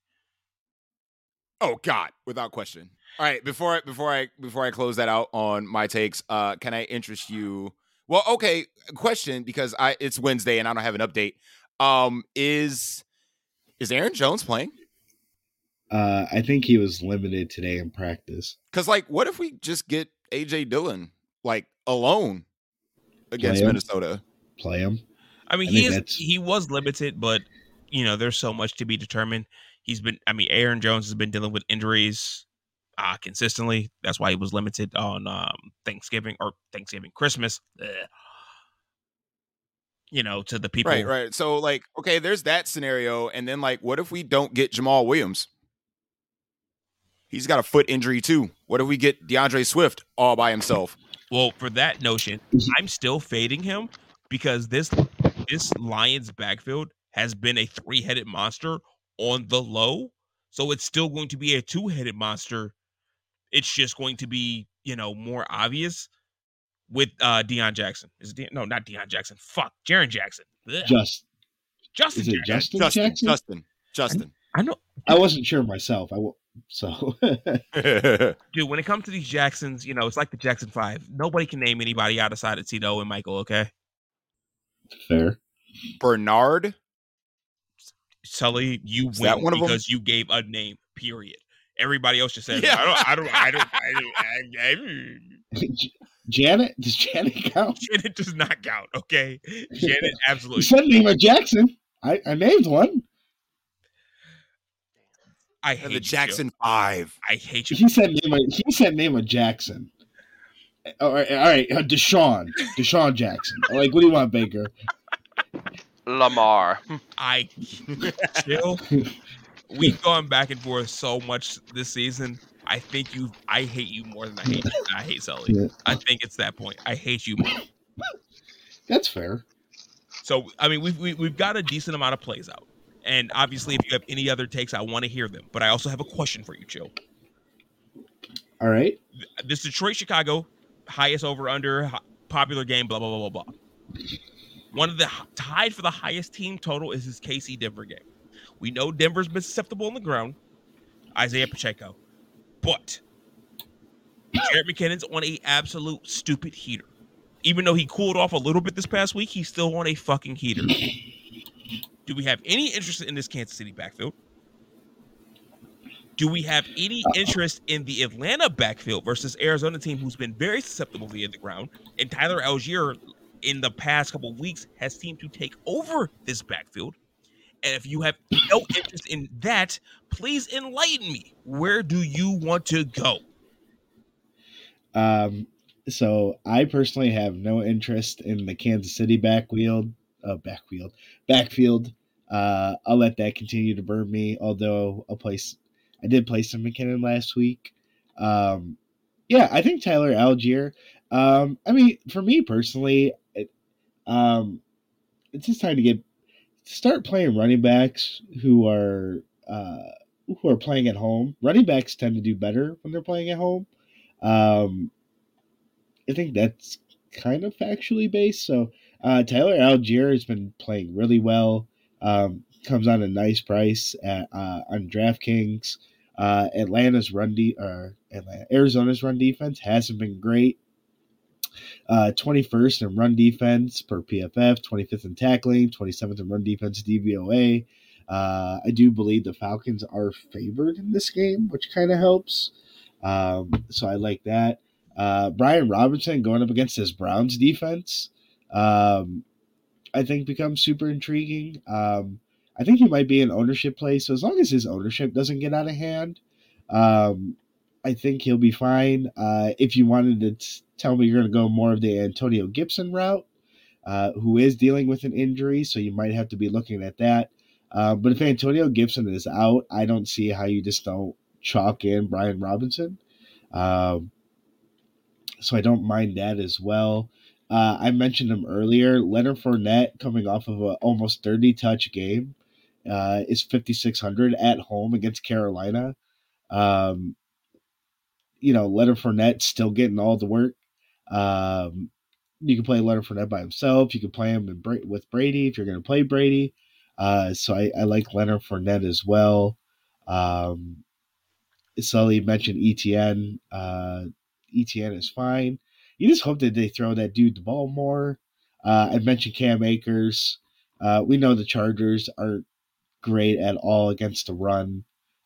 [SPEAKER 3] oh God, without question. All right, before I before I before I close that out on my takes, uh, can I interest you? Well, okay, question because I it's Wednesday and I don't have an update. Um, is is Aaron Jones playing?
[SPEAKER 2] Uh, I think he was limited today in practice.
[SPEAKER 3] Because like, what if we just get AJ Dillon like alone against
[SPEAKER 2] Play.
[SPEAKER 3] Minnesota?
[SPEAKER 2] Play him.
[SPEAKER 1] I mean,
[SPEAKER 2] I
[SPEAKER 1] he is
[SPEAKER 2] that's-
[SPEAKER 1] he was limited, but you know, there's so much to be determined. He's been I mean, Aaron Jones has been dealing with injuries uh consistently. That's why he was limited on um Thanksgiving or Thanksgiving Christmas. Ugh. You know, to the people
[SPEAKER 3] Right, right. So like, okay, there's that scenario, and then like, what if we don't get Jamaal Williams? He's got a foot injury too. What if we get D'Andre Swift all by himself?
[SPEAKER 1] Well, for that notion, I'm still fading him because this this Lions backfield has been a three-headed monster on the low, so it's still going to be a two-headed monster. It's just going to be, you know, more obvious with uh Deion Jackson. Is it De- no, not Deion Jackson. Fuck, Jaron Jackson. Ugh.
[SPEAKER 2] Just
[SPEAKER 1] Justin
[SPEAKER 2] is it
[SPEAKER 1] Jackson.
[SPEAKER 2] Justin,
[SPEAKER 3] Justin,
[SPEAKER 2] Jackson?
[SPEAKER 3] Justin, Justin.
[SPEAKER 1] I know,
[SPEAKER 2] I wasn't sure myself. I w- so
[SPEAKER 1] dude. When it comes to these Jacksons, you know, it's like the Jackson Five. Nobody can name anybody outside of Tito and Michael. Okay,
[SPEAKER 2] fair.
[SPEAKER 3] Bernard.
[SPEAKER 1] Sully, you
[SPEAKER 3] Is
[SPEAKER 1] win
[SPEAKER 3] that one of 'em?
[SPEAKER 1] because you gave a name. Period. Everybody else just said,
[SPEAKER 3] Yeah.
[SPEAKER 1] I don't, I don't, I don't, I don't, I, I,
[SPEAKER 2] J- Janet does Janet count?
[SPEAKER 1] Janet does not count. Okay, Janet
[SPEAKER 2] You
[SPEAKER 1] absolutely.
[SPEAKER 2] said name of Jackson. I, I named one.
[SPEAKER 1] I hate
[SPEAKER 3] the
[SPEAKER 1] you, Joe.
[SPEAKER 3] Jackson Five.
[SPEAKER 1] I hate you.
[SPEAKER 2] He said name. Of, he said name of Jackson. All right, all right. Uh, DeSean, DeSean Jackson. Like, what do you want, Baker?
[SPEAKER 4] Lamar.
[SPEAKER 1] I chill. We've gone back and forth so much this season. I think you. I hate you more than I hate. You. I hate Sully.
[SPEAKER 2] Yeah,
[SPEAKER 1] I think it's that point. I hate you more.
[SPEAKER 2] that's fair.
[SPEAKER 1] So I mean, we've we, we've got a decent amount of plays out, and obviously, if you have any other takes, I want to hear them. But I also have a question for you, Chill.
[SPEAKER 2] All right.
[SPEAKER 1] This Detroit Chicago highest over under popular game. Blah blah blah blah blah. One of the tied for the highest team total is this KC Denver game. We know Denver's been susceptible on the ground. Isaiah Pacheco, but Jared McKinnon's on a absolute stupid heater. Even though he cooled off a little bit this past week, he's still on a fucking heater. Do we have any interest in this Kansas City backfield? Do we have any interest in the Atlanta backfield versus Arizona team who's been very susceptible to the ground? And Tyler Allgeier in the past couple weeks has seemed to take over this backfield. And if you have no interest in that, please enlighten me. Where do you want to go?
[SPEAKER 2] Um, so I personally have no interest in the Kansas City backfield. Uh, backfield, backfield. Uh, I'll let that continue to burn me. Although I'll place, I did play some McKinnon last week. Um, yeah, I think Tyler Allgeier. Um, I mean, for me personally, it, um, it's just time to get start playing running backs who are uh, who are playing at home. Running backs tend to do better when they're playing at home. Um, I think that's kind of factually based. So uh, Tyler Allgeier has been playing really well. Um, comes on a nice price at uh, on DraftKings. Uh, Atlanta's run de- or Atlanta, Arizona's run defense hasn't been great. Uh, 21st in run defense per PFF, 25th in tackling, 27th in run defense DVOA. Uh, I do believe the Falcons are favored in this game, which kind of helps. Um, so I like that. Uh, Brian Robinson going up against this Browns defense, um, I think becomes super intriguing. Um, I think he might be an ownership play. So as long as his ownership doesn't get out of hand, um, I think he'll be fine. Uh, if you wanted to t- tell me you're going to go more of the Antonio Gibson route, uh, who is dealing with an injury, so you might have to be looking at that. Uh, but if Antonio Gibson is out, I don't see how you just don't chalk in Brian Robinson. Um, so I don't mind that as well. Uh, I mentioned him earlier. Leonard Fournette, coming off of an almost 30 touch game, uh, is 5,600 at home against Carolina. Um, you know, Leonard Fournette still getting all the work. Um, you can play Leonard Fournette by himself. You can play him Bra- with Brady if you're going to play Brady. Uh, so I, I like Leonard Fournette as well. Um, Sully mentioned ETN. Uh, ETN is fine. You just hope that they throw that dude the ball more. Uh, I mentioned Cam Akers. Uh, we know the Chargers aren't great at all against the run.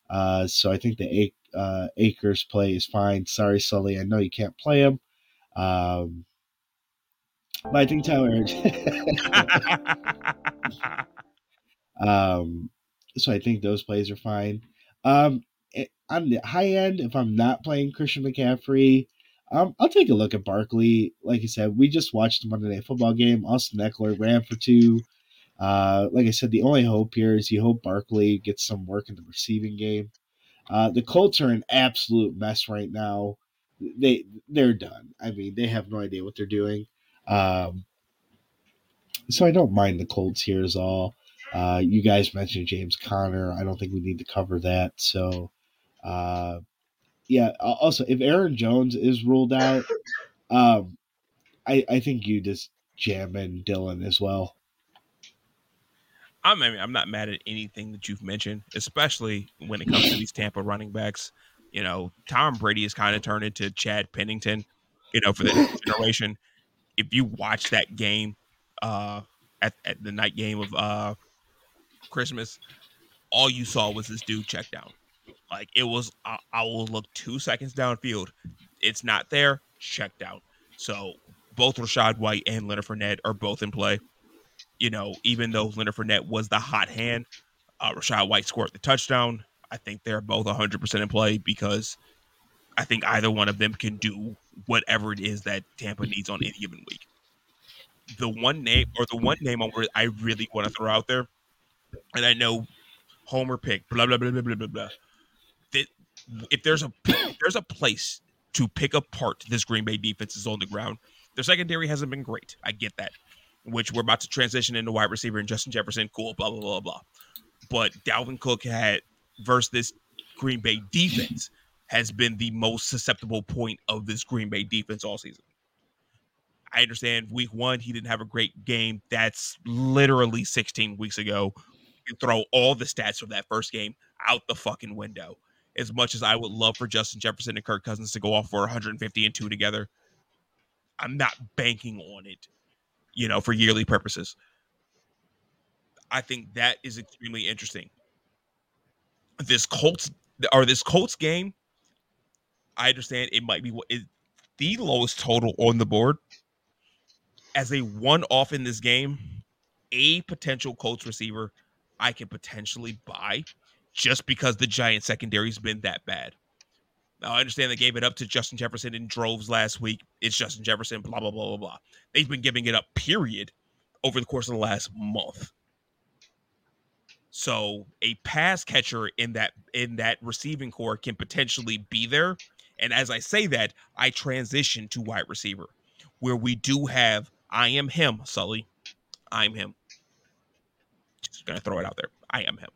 [SPEAKER 2] Uh, so I think the uh, Akers play is fine. Sorry, Sully. I know you can't play him. Um, but I think Tyler. um, so I think those plays are fine. Um, on the high end, if I'm not playing Christian McCaffrey, um, I'll take a look at Barkley. Like I said, we just watched the Monday Night Football game. Austin Ekeler ran for two. Uh, like I said, the only hope here is you hope Barkley gets some work in the receiving game. Uh, the Colts are an absolute mess right now. They they're done. I mean, they have no idea what they're doing. Um, so I don't mind the Colts here as all. Uh, you guys mentioned James Conner. I don't think we need to cover that. So, uh, yeah. Also, if Aaron Jones is ruled out, um, I I think you just jam in Dillon as well.
[SPEAKER 1] I'm I mean, I'm not mad at anything that you've mentioned, especially when it comes to these Tampa running backs. You know, Tom Brady has kind of turned into Chad Pennington. You know, for the next generation. If you watch that game, uh, at, at the night game of uh Christmas, all you saw was this dude check down. Like it was, I, I will look two seconds downfield. It's not there. Check down. So both Rachaad White and Leonard Fournette are both in play. You know, even though Leonard Fournette was the hot hand, uh, Rachaad White scored the touchdown. I think they're both 100% in play because I think either one of them can do whatever it is that Tampa needs on any given week. The one name or the one name I really want to throw out there, and I know Homer pick, blah blah blah blah blah blah blah. If there's a if there's a place to pick apart this Green Bay defense is on the ground. Their secondary hasn't been great. I get that. Which we're about to transition into wide receiver and Justin Jefferson. Cool, blah blah blah blah. But Dalvin Cook had versus this Green Bay defense has been the most susceptible point of this Green Bay defense all season. I understand week one, he didn't have a great game. That's literally 16 weeks ago. You throw all the stats from that first game out the fucking window. As much as I would love for Justin Jefferson and Kirk Cousins to go off for 150 and two together, I'm not banking on it, you know, for yearly purposes. I think that is extremely interesting. This Colts or this Colts game, I understand it might be what is the lowest total on the board. As a one off in this game, a potential Colts receiver I can potentially buy just because the Giant secondary's been that bad. I understand they gave it up to Justin Jefferson in droves last week. It's Justin Jefferson, blah, blah, blah, blah, blah. They've been giving it up, period, over the course of the last month. So a pass catcher in that in that receiving core can potentially be there. And as I say that, I transition to wide receiver, where we do have I am him, Sully. I'm him. Just gonna throw it out there. I am him.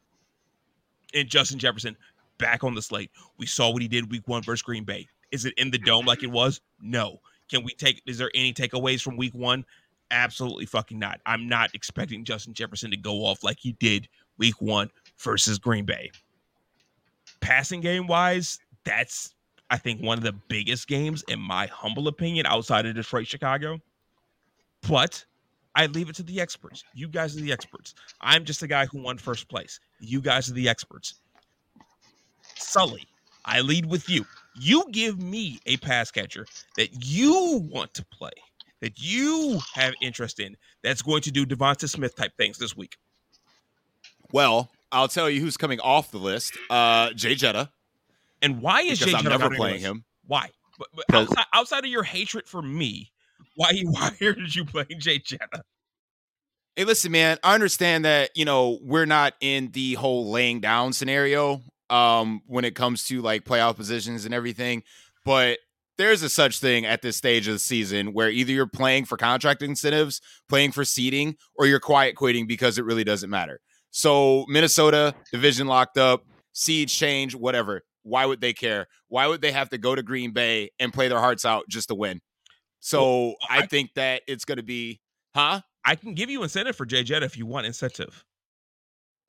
[SPEAKER 1] And Justin Jefferson back on the slate. We saw what he did week one versus Green Bay. Is it in the dome like it was? No. Can we take is there any takeaways from week one? Absolutely fucking not. I'm not expecting Justin Jefferson to go off like he did week one versus Green Bay. Passing game wise, that's I think one of the biggest games in my humble opinion outside of Detroit, Chicago. But I leave it to the experts. You guys are the experts. I'm just a guy who won first place. You guys are the experts. Sully, I lead with you. You give me a pass catcher that you want to play, that you have interest in, that's going to do Devonta Smith type things this week.
[SPEAKER 3] Well, I'll tell you who's coming off the list. Uh, Jay Jetta.
[SPEAKER 1] And why is
[SPEAKER 3] because
[SPEAKER 1] Jay
[SPEAKER 3] I'm
[SPEAKER 1] Jetta
[SPEAKER 3] never playing
[SPEAKER 1] on your list?
[SPEAKER 3] him.
[SPEAKER 1] Why? But, but outside, outside of your hatred for me, why why did you play Jay Jetta?
[SPEAKER 3] Hey, listen, man. I understand that you know we're not in the whole laying down scenario um, when it comes to like playoff positions and everything, but there's a such thing at this stage of the season where either you're playing for contract incentives, playing for seeding, or you're quiet quitting because it really doesn't matter. So Minnesota division locked up, seeds change, whatever. Why would they care? Why would they have to go to Green Bay and play their hearts out just to win? So I,
[SPEAKER 1] I-
[SPEAKER 3] think that it's going to be, huh?
[SPEAKER 1] I can give you incentive for Jay Jetta if you want incentive.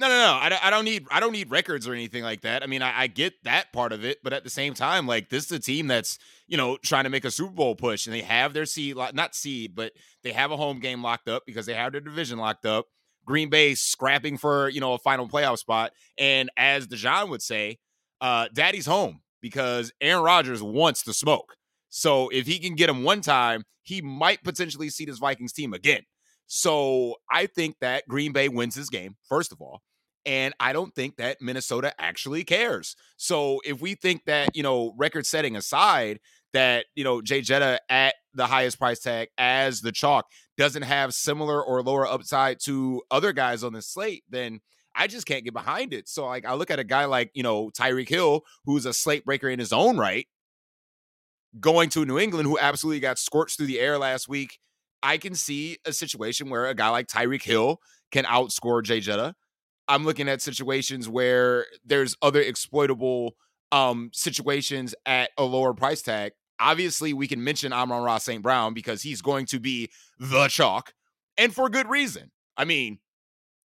[SPEAKER 3] No, no, no. I don't, I don't need I don't need records or anything like that. I mean, I, I get that part of it, but at the same time, like this is a team that's you know trying to make a Super Bowl push, and they have their seed, not seed, but they have a home game locked up because they have their division locked up. Green Bay scrapping for you know a final playoff spot, and as Dejan would say, uh, Daddy's home because Aaron Rodgers wants to smoke. So if he can get him one time, he might potentially see this Vikings team again. So I think that Green Bay wins this game, first of all. And I don't think that Minnesota actually cares. So if we think that, you know, record setting aside, that, you know, Jay Jetta at the highest price tag as the chalk doesn't have similar or lower upside to other guys on the slate, then I just can't get behind it. So like I look at a guy like, you know, Tyreek Hill, who's a slate breaker in his own right, going to New England, who absolutely got scorched through the air last week I can see a situation where a guy like Tyreek Hill can outscore Jay Jetta. I'm looking at situations where there's other exploitable um, situations at a lower price tag. Obviously, we can mention Amon-Ra St. Brown because he's going to be the chalk, and for good reason. I mean,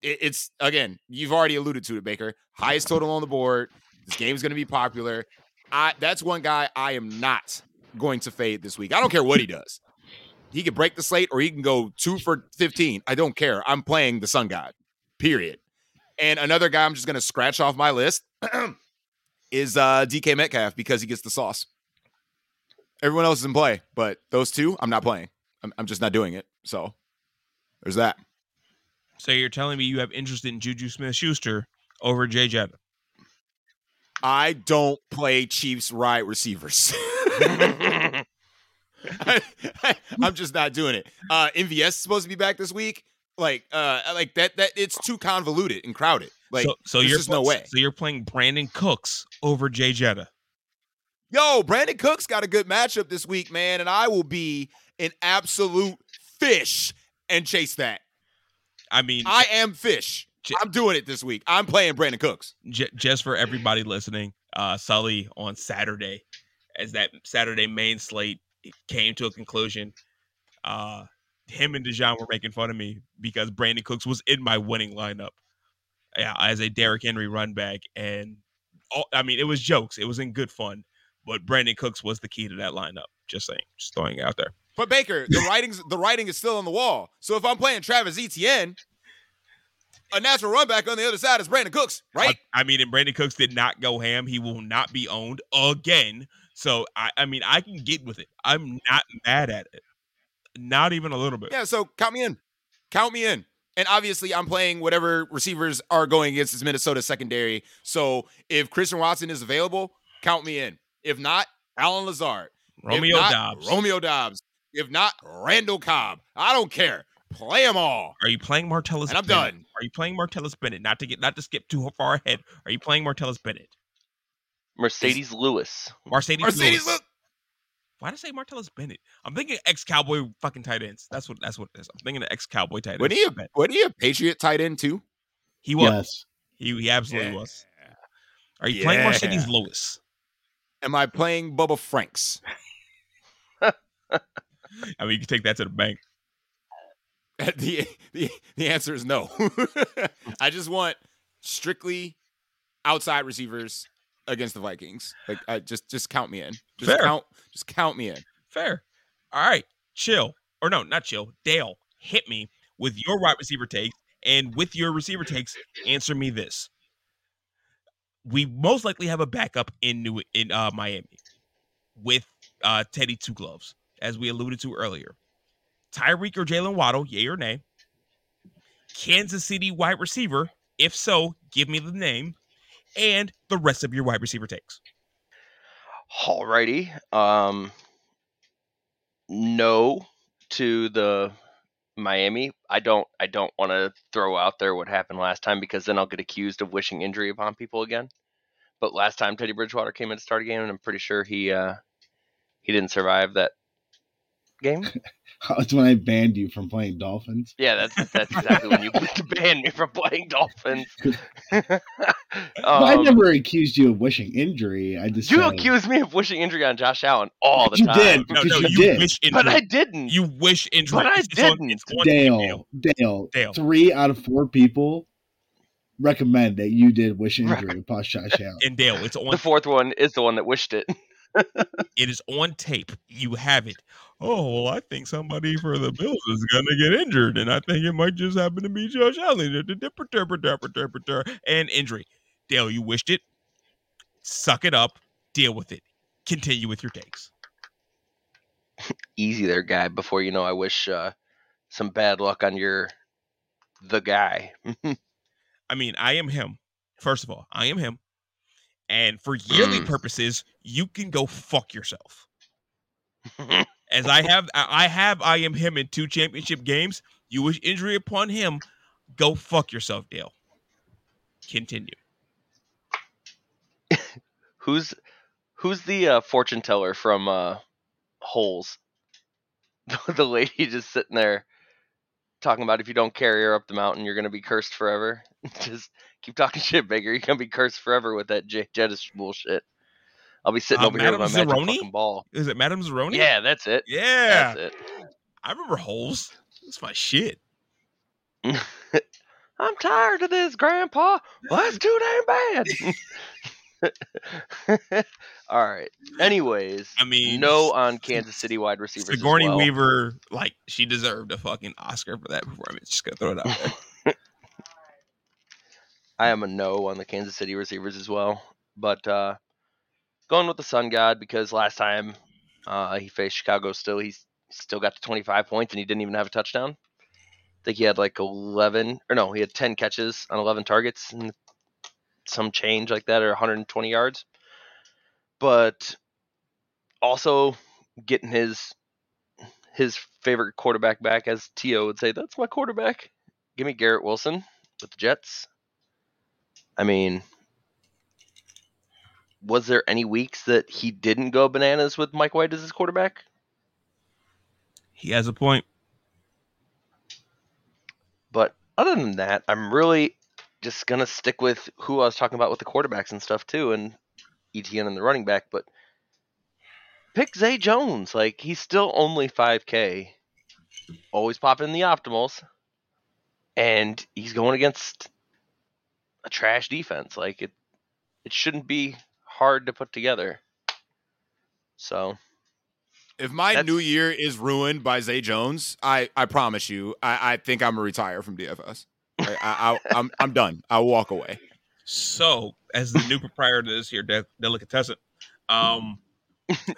[SPEAKER 3] it, it's again, you've already alluded to it, Baker. Highest total on the board. This game's going to be popular. I that's one guy I am not going to fade this week. I don't care what he does. He can break the slate or he can go two for 15. I don't care. I'm playing the Sun God, period. And another guy I'm just going to scratch off my list is uh, DK Metcalf because he gets the sauce. Everyone else is in play, but those two, I'm not playing. I'm, I'm just not doing it. So there's that.
[SPEAKER 1] So you're telling me you have interest in Juju Smith Schuster over Jay Jetta?
[SPEAKER 3] I don't play Chiefs right receivers. I, am just not doing it. Uh MVS is supposed to be back this week. Like uh like that that it's too convoluted and crowded. Like
[SPEAKER 1] so, so
[SPEAKER 3] there's
[SPEAKER 1] you're
[SPEAKER 3] just no way.
[SPEAKER 1] So you're playing Brandin Cooks over Jay Jetta.
[SPEAKER 3] Yo, Brandin Cooks got a good matchup this week, man, and I will be an absolute fish and chase that.
[SPEAKER 1] I mean,
[SPEAKER 3] I am fish. I'm doing it this week. I'm playing Brandin Cooks.
[SPEAKER 1] J- just for everybody listening, uh, Sully on Saturday, as that Saturday main slate came to a conclusion, uh, him and Dijon were making fun of me because Brandin Cooks was in my winning lineup yeah, as a Derrick Henry run back. And all, I mean, it was jokes, it was in good fun, but Brandin Cooks was the key to that lineup. Just saying, just throwing it out there.
[SPEAKER 3] But Baker, the writing's the writing is still on the wall. So if I'm playing Travis Etienne, a natural run back on the other side is Brandin Cooks, right?
[SPEAKER 1] I, I, mean, and Brandin Cooks did not go ham. He will not be owned again. So I, I mean, I can get with it. I'm not mad at it. Not even a little bit.
[SPEAKER 3] Yeah, so count me in. Count me in. And obviously, I'm playing whatever receivers are going against this Minnesota secondary. So if Christian Watson is available, count me in. If not, Allen Lazard.
[SPEAKER 1] Romeo
[SPEAKER 3] not,
[SPEAKER 1] Doubs.
[SPEAKER 3] Romeo Doubs. If not, Randall Cobb. I don't care. Play them all.
[SPEAKER 1] Are you playing Martellus?
[SPEAKER 3] And I'm
[SPEAKER 1] Bennett?
[SPEAKER 3] done.
[SPEAKER 1] Are you playing Martellus Bennett? Not to get not to skip too far ahead. Are you playing Martellus Bennett?
[SPEAKER 4] Marcedes Lewis.
[SPEAKER 1] Marcedes,
[SPEAKER 3] Marcedes
[SPEAKER 1] Lewis.
[SPEAKER 3] Lewis.
[SPEAKER 1] Why did I say Martellus Bennett? I'm thinking ex Cowboy fucking tight ends. That's what that's what it is. I'm thinking of ex Cowboy tight ends.
[SPEAKER 3] Wasn't he, a, wasn't he a Patriot tight end too?
[SPEAKER 1] He was.
[SPEAKER 2] Yes.
[SPEAKER 1] He, he absolutely
[SPEAKER 3] Yeah.
[SPEAKER 1] was. Are you playing
[SPEAKER 3] Yeah.
[SPEAKER 1] Marcedes Lewis?
[SPEAKER 3] Am I playing Bubba Franks?
[SPEAKER 1] I mean, you can take that to the bank.
[SPEAKER 3] the, the the answer is no. I just want strictly outside receivers against the Vikings. Like I just just count me in. Just
[SPEAKER 1] Fair.
[SPEAKER 3] count just count me in.
[SPEAKER 1] Fair. All right. Chill. Or no, not chill. Dale, hit me with your wide receiver takes. And with your receiver takes, answer me this. We most likely have a backup in New in uh, Miami with uh, Teddy Two Gloves, as we alluded to earlier. Tyreek or Jaylen Waddle, yay or nay. Kansas City wide receiver. If so, give me the name and the rest of your wide receiver takes.
[SPEAKER 4] Alrighty. Um, no to the Miami. I don't. I don't want to throw out there what happened last time because then I'll get accused of wishing injury upon people again. But last time Teddy Bridgewater came in to start a game, and I'm pretty sure he uh, he didn't survive that game.
[SPEAKER 2] That's when I banned you from playing Dolphins.
[SPEAKER 4] Yeah, that's that's exactly when you banned me from playing Dolphins.
[SPEAKER 2] But I
[SPEAKER 4] Um,
[SPEAKER 2] never accused you of wishing injury. I just
[SPEAKER 4] You
[SPEAKER 2] said,
[SPEAKER 4] accused me of wishing injury on Josh Allen all the
[SPEAKER 2] You
[SPEAKER 4] time.
[SPEAKER 2] did.
[SPEAKER 1] No, no,
[SPEAKER 2] you
[SPEAKER 1] you
[SPEAKER 2] did.
[SPEAKER 1] wish injury.
[SPEAKER 4] But I didn't.
[SPEAKER 1] You wish injury.
[SPEAKER 4] But I didn't.
[SPEAKER 1] it's on
[SPEAKER 2] Dale. Dale,
[SPEAKER 1] Dale.
[SPEAKER 2] three out of four people recommend that you did wish
[SPEAKER 4] Right.
[SPEAKER 2] injury upon Josh Allen.
[SPEAKER 1] And Dale, it's on.
[SPEAKER 4] the fourth one is the one that wished it.
[SPEAKER 1] It is on tape. You have it. Oh well, I think somebody for the Bills is gonna get injured, and I think it might just happen to be Josh Allen. And injury. Dale, you wished it. Suck it up. Deal with it. Continue with your takes.
[SPEAKER 4] Easy there, guy. Before you know, I wish uh, some bad luck on your the guy.
[SPEAKER 1] I mean, I am him. First of all, I am him. And for yearly
[SPEAKER 4] Mm.
[SPEAKER 1] purposes, you can go fuck yourself. As I have, I have, I am him in two championship games. You wish injury upon him, go fuck yourself, Dale. Continue.
[SPEAKER 4] who's who's the uh, fortune teller from uh, Holes? the lady just sitting there talking about if you don't carry her up the mountain, you're gonna be cursed forever. just keep talking shit, Baker. You're gonna be cursed forever with that J- Jettis bullshit. I'll be sitting
[SPEAKER 1] Uh,
[SPEAKER 4] over here with my
[SPEAKER 1] Madame
[SPEAKER 4] magic fucking ball.
[SPEAKER 1] Is it Madame Zeroni?
[SPEAKER 4] Yeah, that's it.
[SPEAKER 1] Yeah.
[SPEAKER 4] That's it.
[SPEAKER 1] I remember holes. That's my shit.
[SPEAKER 4] I'm tired of this, Grandpa. Well, that's too damn bad. All right. Anyways,
[SPEAKER 1] I mean,
[SPEAKER 4] no on Kansas City wide receivers.
[SPEAKER 1] Sigourney
[SPEAKER 4] well.
[SPEAKER 1] Weaver, like she deserved a fucking Oscar for that performance. Just gonna throw it out there.
[SPEAKER 4] I am a no on the Kansas City receivers as well, but uh, going with the Sun God because last time uh, he faced Chicago, still he's still got to 25 points and he didn't even have a touchdown. I think he had like 11 or no, he had 10 catches on 11 targets and some change like that or 120 yards. But also getting his his favorite quarterback back, as Tio would say, that's my quarterback. Give me Garrett Wilson with the Jets. I mean, was there any weeks that he didn't go bananas with Mike White as his quarterback?
[SPEAKER 1] He has a point.
[SPEAKER 4] But other than that, I'm really just gonna stick with who I was talking about with the quarterbacks and stuff too, and ETN and the running back. But pick Zay Jones. Like he's still only 5K, always popping in the optimals, and he's going against a trash defense. Like it, it shouldn't be hard to put together. So
[SPEAKER 3] If my
[SPEAKER 4] That's-
[SPEAKER 3] new year is ruined by Zay Jones, I, I promise you, I, I think I'm gonna retire from DFS. I, I, I, I'm I'm done. I'll walk away.
[SPEAKER 1] So, as the new proprietor to this here de- delicatessen, um,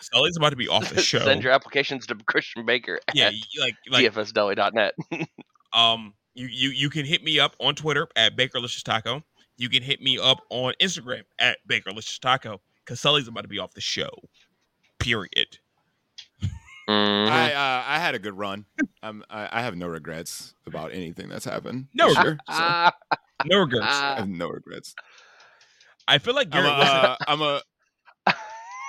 [SPEAKER 1] Sully's about to be off the show.
[SPEAKER 4] send your applications to Christian Baker
[SPEAKER 1] yeah,
[SPEAKER 4] at
[SPEAKER 1] you- like like
[SPEAKER 4] dfsdeli.net.
[SPEAKER 1] um, you you you can hit me up on Twitter at Bakerlicious Taco. You can hit me up on Instagram at Bakerlicious Taco because Sully's about to be off the show. Period.
[SPEAKER 4] Mhm.
[SPEAKER 3] I uh, I had a good run. I, I have no regrets about anything that's happened.
[SPEAKER 1] No
[SPEAKER 3] this year, so
[SPEAKER 1] No regrets.
[SPEAKER 4] ah.
[SPEAKER 3] have no regrets.
[SPEAKER 1] I feel like
[SPEAKER 3] I'm a,
[SPEAKER 1] Garrett
[SPEAKER 3] uh, I'm a I'm,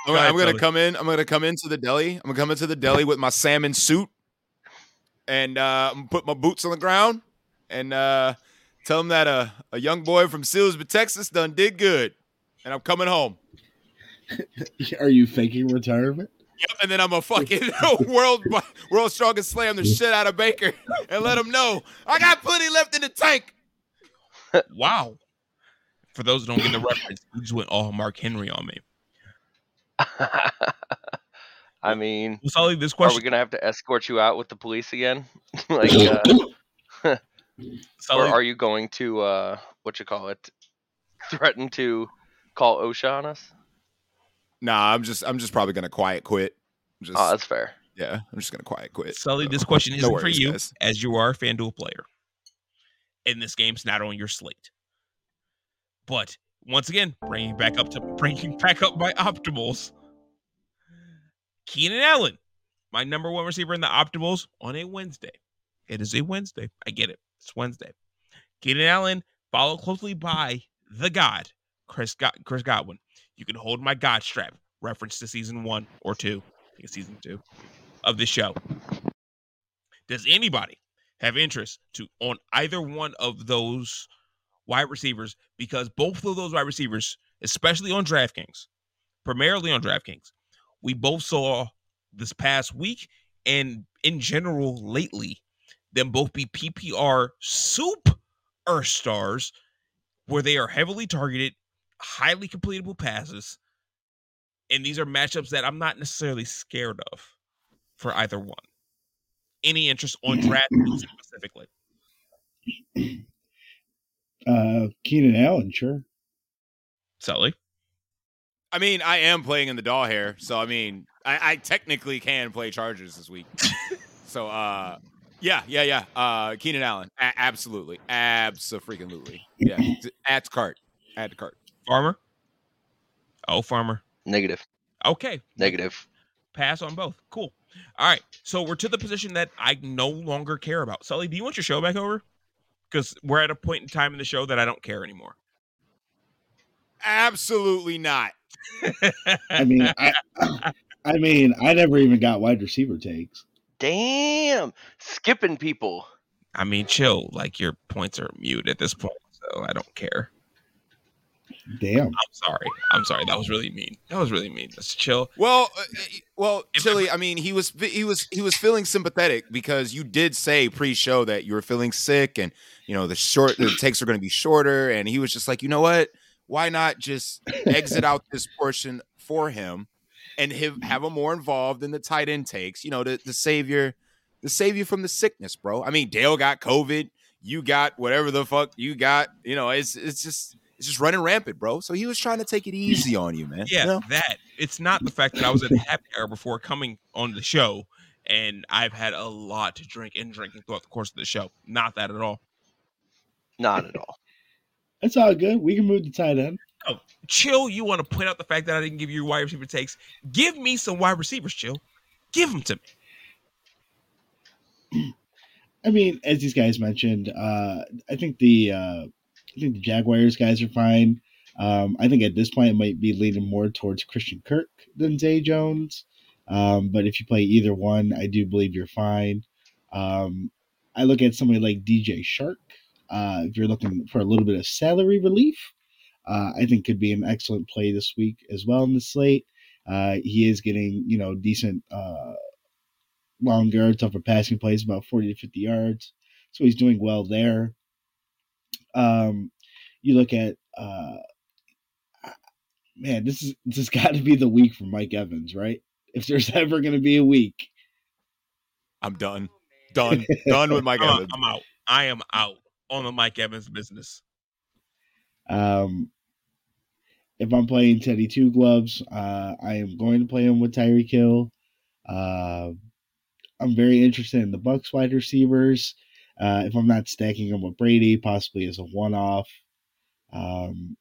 [SPEAKER 1] Go ahead,
[SPEAKER 3] I'm gonna
[SPEAKER 1] Sully.
[SPEAKER 3] come in. I'm gonna come into the deli. I'm gonna come into the deli with my salmon suit, and uh, I'm gonna put my boots on the ground, and uh, tell him that a a young boy from Silsbee, Texas, done did good, and I'm coming home.
[SPEAKER 2] Are you faking retirement?
[SPEAKER 3] Yep, and then I'm a fucking world world strongest slam the shit out of Baker and let him know I got plenty left in the tank.
[SPEAKER 1] wow. For those who don't get the reference, you just went all Mark Henry on me.
[SPEAKER 4] I mean,
[SPEAKER 1] Well, Sully, this
[SPEAKER 4] are we gonna have to escort you out with the police again? like, uh, or are you going to uh, what you call it? Threaten to call OSHA on us?
[SPEAKER 3] Nah, I'm just I'm just probably gonna quiet quit. Just
[SPEAKER 4] Oh, that's fair.
[SPEAKER 3] yeah, I'm just gonna quiet quit.
[SPEAKER 1] Sully,
[SPEAKER 3] So,
[SPEAKER 1] this question isn't for
[SPEAKER 3] worries,
[SPEAKER 1] you,
[SPEAKER 3] guys.
[SPEAKER 1] as you are a FanDuel player. And this game's not on your slate. But once again, bringing back up to bringing back up my optimals. Keenan Allen, my number one receiver in the optimals on a Wednesday. It is a Wednesday. I get it. It's Wednesday. Keenan Allen, followed closely by the God, Chris, God, Chris Godwin. You can hold my God strap, reference to season one or two, I think it's season two of the show. Does anybody have interest to on either one of those wide receivers? Because both of those wide receivers, especially on DraftKings, primarily on DraftKings, we both saw this past week and in general lately them both be PPR soup Earth stars where they are heavily targeted, highly completable passes. And these are matchups that I'm not necessarily scared of for either one. Any interest on draft specifically?
[SPEAKER 2] Uh, Keenan Allen, sure.
[SPEAKER 1] Sully?
[SPEAKER 3] I mean, I am playing in the doll hair, so I mean, I, I technically can play Chargers this week. so, uh, yeah, yeah, yeah. Uh, Keenan Allen, a- absolutely, absolutely, yeah. Add to cart, add to cart.
[SPEAKER 1] Farmer? Oh, Farmer.
[SPEAKER 4] Negative.
[SPEAKER 1] Okay.
[SPEAKER 4] Negative.
[SPEAKER 1] Pass on both. Cool. All right. So we're to the position that I no longer care about. Sully, do you want your show back over? Because we're at a point in time in the show that I don't care anymore.
[SPEAKER 3] Absolutely not.
[SPEAKER 2] I mean, I, I mean, I never even got wide receiver takes.
[SPEAKER 4] Damn, skipping people.
[SPEAKER 1] I mean, chill. Like your points are mute at this point, so I don't care.
[SPEAKER 2] Damn.
[SPEAKER 1] I'm sorry. I'm sorry. That was really mean. That was really mean. Let's chill.
[SPEAKER 3] Well, uh, well, Chili. I mean, he was he was he was feeling sympathetic because you did say pre-show that you were feeling sick, and you know the short the takes are going to be shorter, and he was just like, you know what? Why not just exit out this portion for him and have, mm-hmm. have him more involved in the tight end takes? You know, to, to save your to save you from the sickness, bro. I mean, Dale got COVID. You got whatever the fuck you got. You know, it's it's just it's just running rampant, bro. So he was trying to take it easy on you, man.
[SPEAKER 1] Yeah,
[SPEAKER 3] You know?
[SPEAKER 1] that. It's not the fact that I was at a happy hour before coming on the show and I've had a lot to drink and drinking throughout the course of the show. Not that at all.
[SPEAKER 4] Not at all.
[SPEAKER 2] That's all good. We can move to tight end.
[SPEAKER 1] Oh, chill, you want to point out the fact that I didn't give you wide receiver takes. Give me some wide receivers, chill. Give them to me.
[SPEAKER 2] I mean, as these guys mentioned, uh, I think the uh, I think the Jaguars guys are fine. Um, I think at this point it might be leaning more towards Christian Kirk than Zay Jones. Um, but if you play either one, I do believe you're fine. Um, I look at somebody like DJ Chark. Uh, if you're looking for a little bit of salary relief, uh, I think could be an excellent play this week as well in the slate. Uh, he is getting you know decent uh, long yards off of passing plays, about 40 to 50 yards. So he's doing well there. Um, you look at, uh, man, this is this has got to be the week for Mike Evans, right? If there's ever going to be a week,
[SPEAKER 3] I'm done, done, done with Mike
[SPEAKER 1] I'm,
[SPEAKER 3] Evans.
[SPEAKER 1] I'm out. I am out on the Mike Evans business.
[SPEAKER 2] Um, if I'm playing Teddy Two Gloves, uh, I am going to play him with Tyreek Hill. Uh, I'm very interested in the Bucs wide receivers. Uh, if I'm not stacking them with Brady, possibly as a one-off. Um,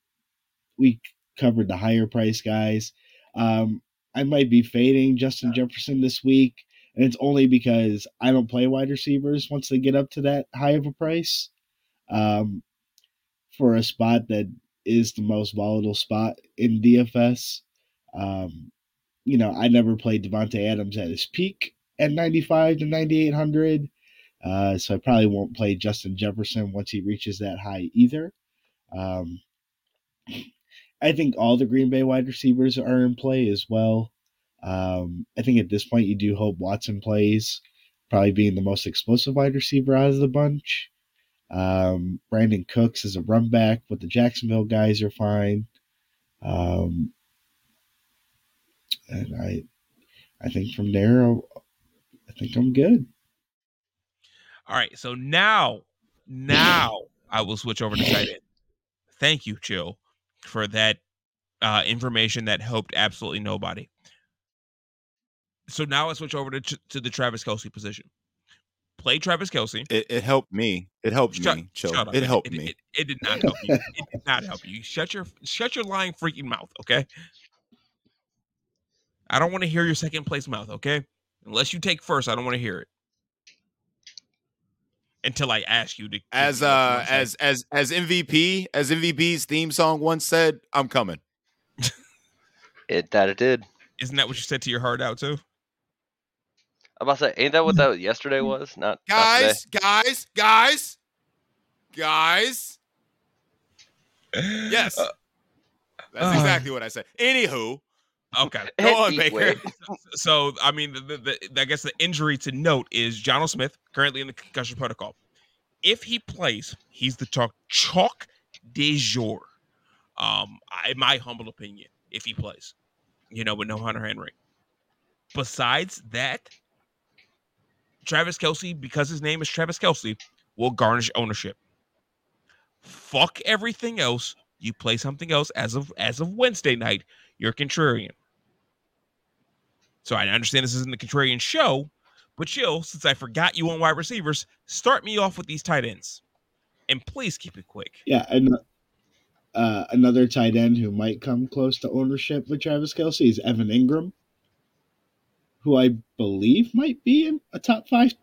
[SPEAKER 2] we covered the higher price guys. Um, I might be fading Justin Jefferson this week, and it's only because I don't play wide receivers once they get up to that high of a price. Um, for a spot that is the most volatile spot in DFS. Um, you know, I never played Davante Adams at his peak at 95 to 9800. Uh, so I probably won't play Justin Jefferson once he reaches that high either. Um, I think all the Green Bay wide receivers are in play as well. Um, I think at this point you do hope Watson plays, probably being the most explosive wide receiver out of the bunch. Um, Brandin Cooks is a run back, but the Jacksonville guys are fine. Um, and I, I think from there, I'll, think I'm good.
[SPEAKER 1] All right. So now, now I will switch over to tight end. Thank you, Chill, for that uh, information that helped absolutely nobody. So now I switch over to to the Travis Kelce position. Play Travis Kelce.
[SPEAKER 3] It, it helped me. It helped
[SPEAKER 1] Shut,
[SPEAKER 3] me. Chill.
[SPEAKER 1] shut up.
[SPEAKER 3] It helped
[SPEAKER 1] it,
[SPEAKER 3] me.
[SPEAKER 1] It, it did not help you. It did not help you. Shut your shut your lying freaking mouth, okay? I don't want to hear your second place mouth, okay? Unless you take first, I don't want to hear it. Until I ask you to
[SPEAKER 3] as
[SPEAKER 1] to- what you
[SPEAKER 3] uh as as as MVP, as MVP's theme song once said, I'm coming.
[SPEAKER 4] It that it did.
[SPEAKER 1] isn't that what you said to your heart out too?
[SPEAKER 4] I'm about to say, ain't that what that yesterday was? Not not.
[SPEAKER 3] Guys, guys, guys, guys. Yes.
[SPEAKER 1] Uh,
[SPEAKER 3] That's
[SPEAKER 1] uh.
[SPEAKER 3] exactly what I said. Anywho,
[SPEAKER 1] Okay.
[SPEAKER 3] go on, Baker.
[SPEAKER 1] So I mean, the, the, the I guess the injury to note is Jonnu Smith currently in the concussion protocol. If he plays, he's the chalk chalk de jour. Um, I- in my humble opinion, if he plays, you know, with no Hunter Henry. Besides that, Travis Kelce, because his name is Travis Kelce, will garnish ownership. Fuck everything else. You play something else as of as of Wednesday night. You're contrarian. So I understand this isn't the contrarian show, but chill, since I forgot you on wide receivers, start me off with these tight ends. And please keep it quick.
[SPEAKER 2] Yeah, and uh, another tight end who might come close to ownership with Travis Kelce is Evan Engram, who I believe might be in a top five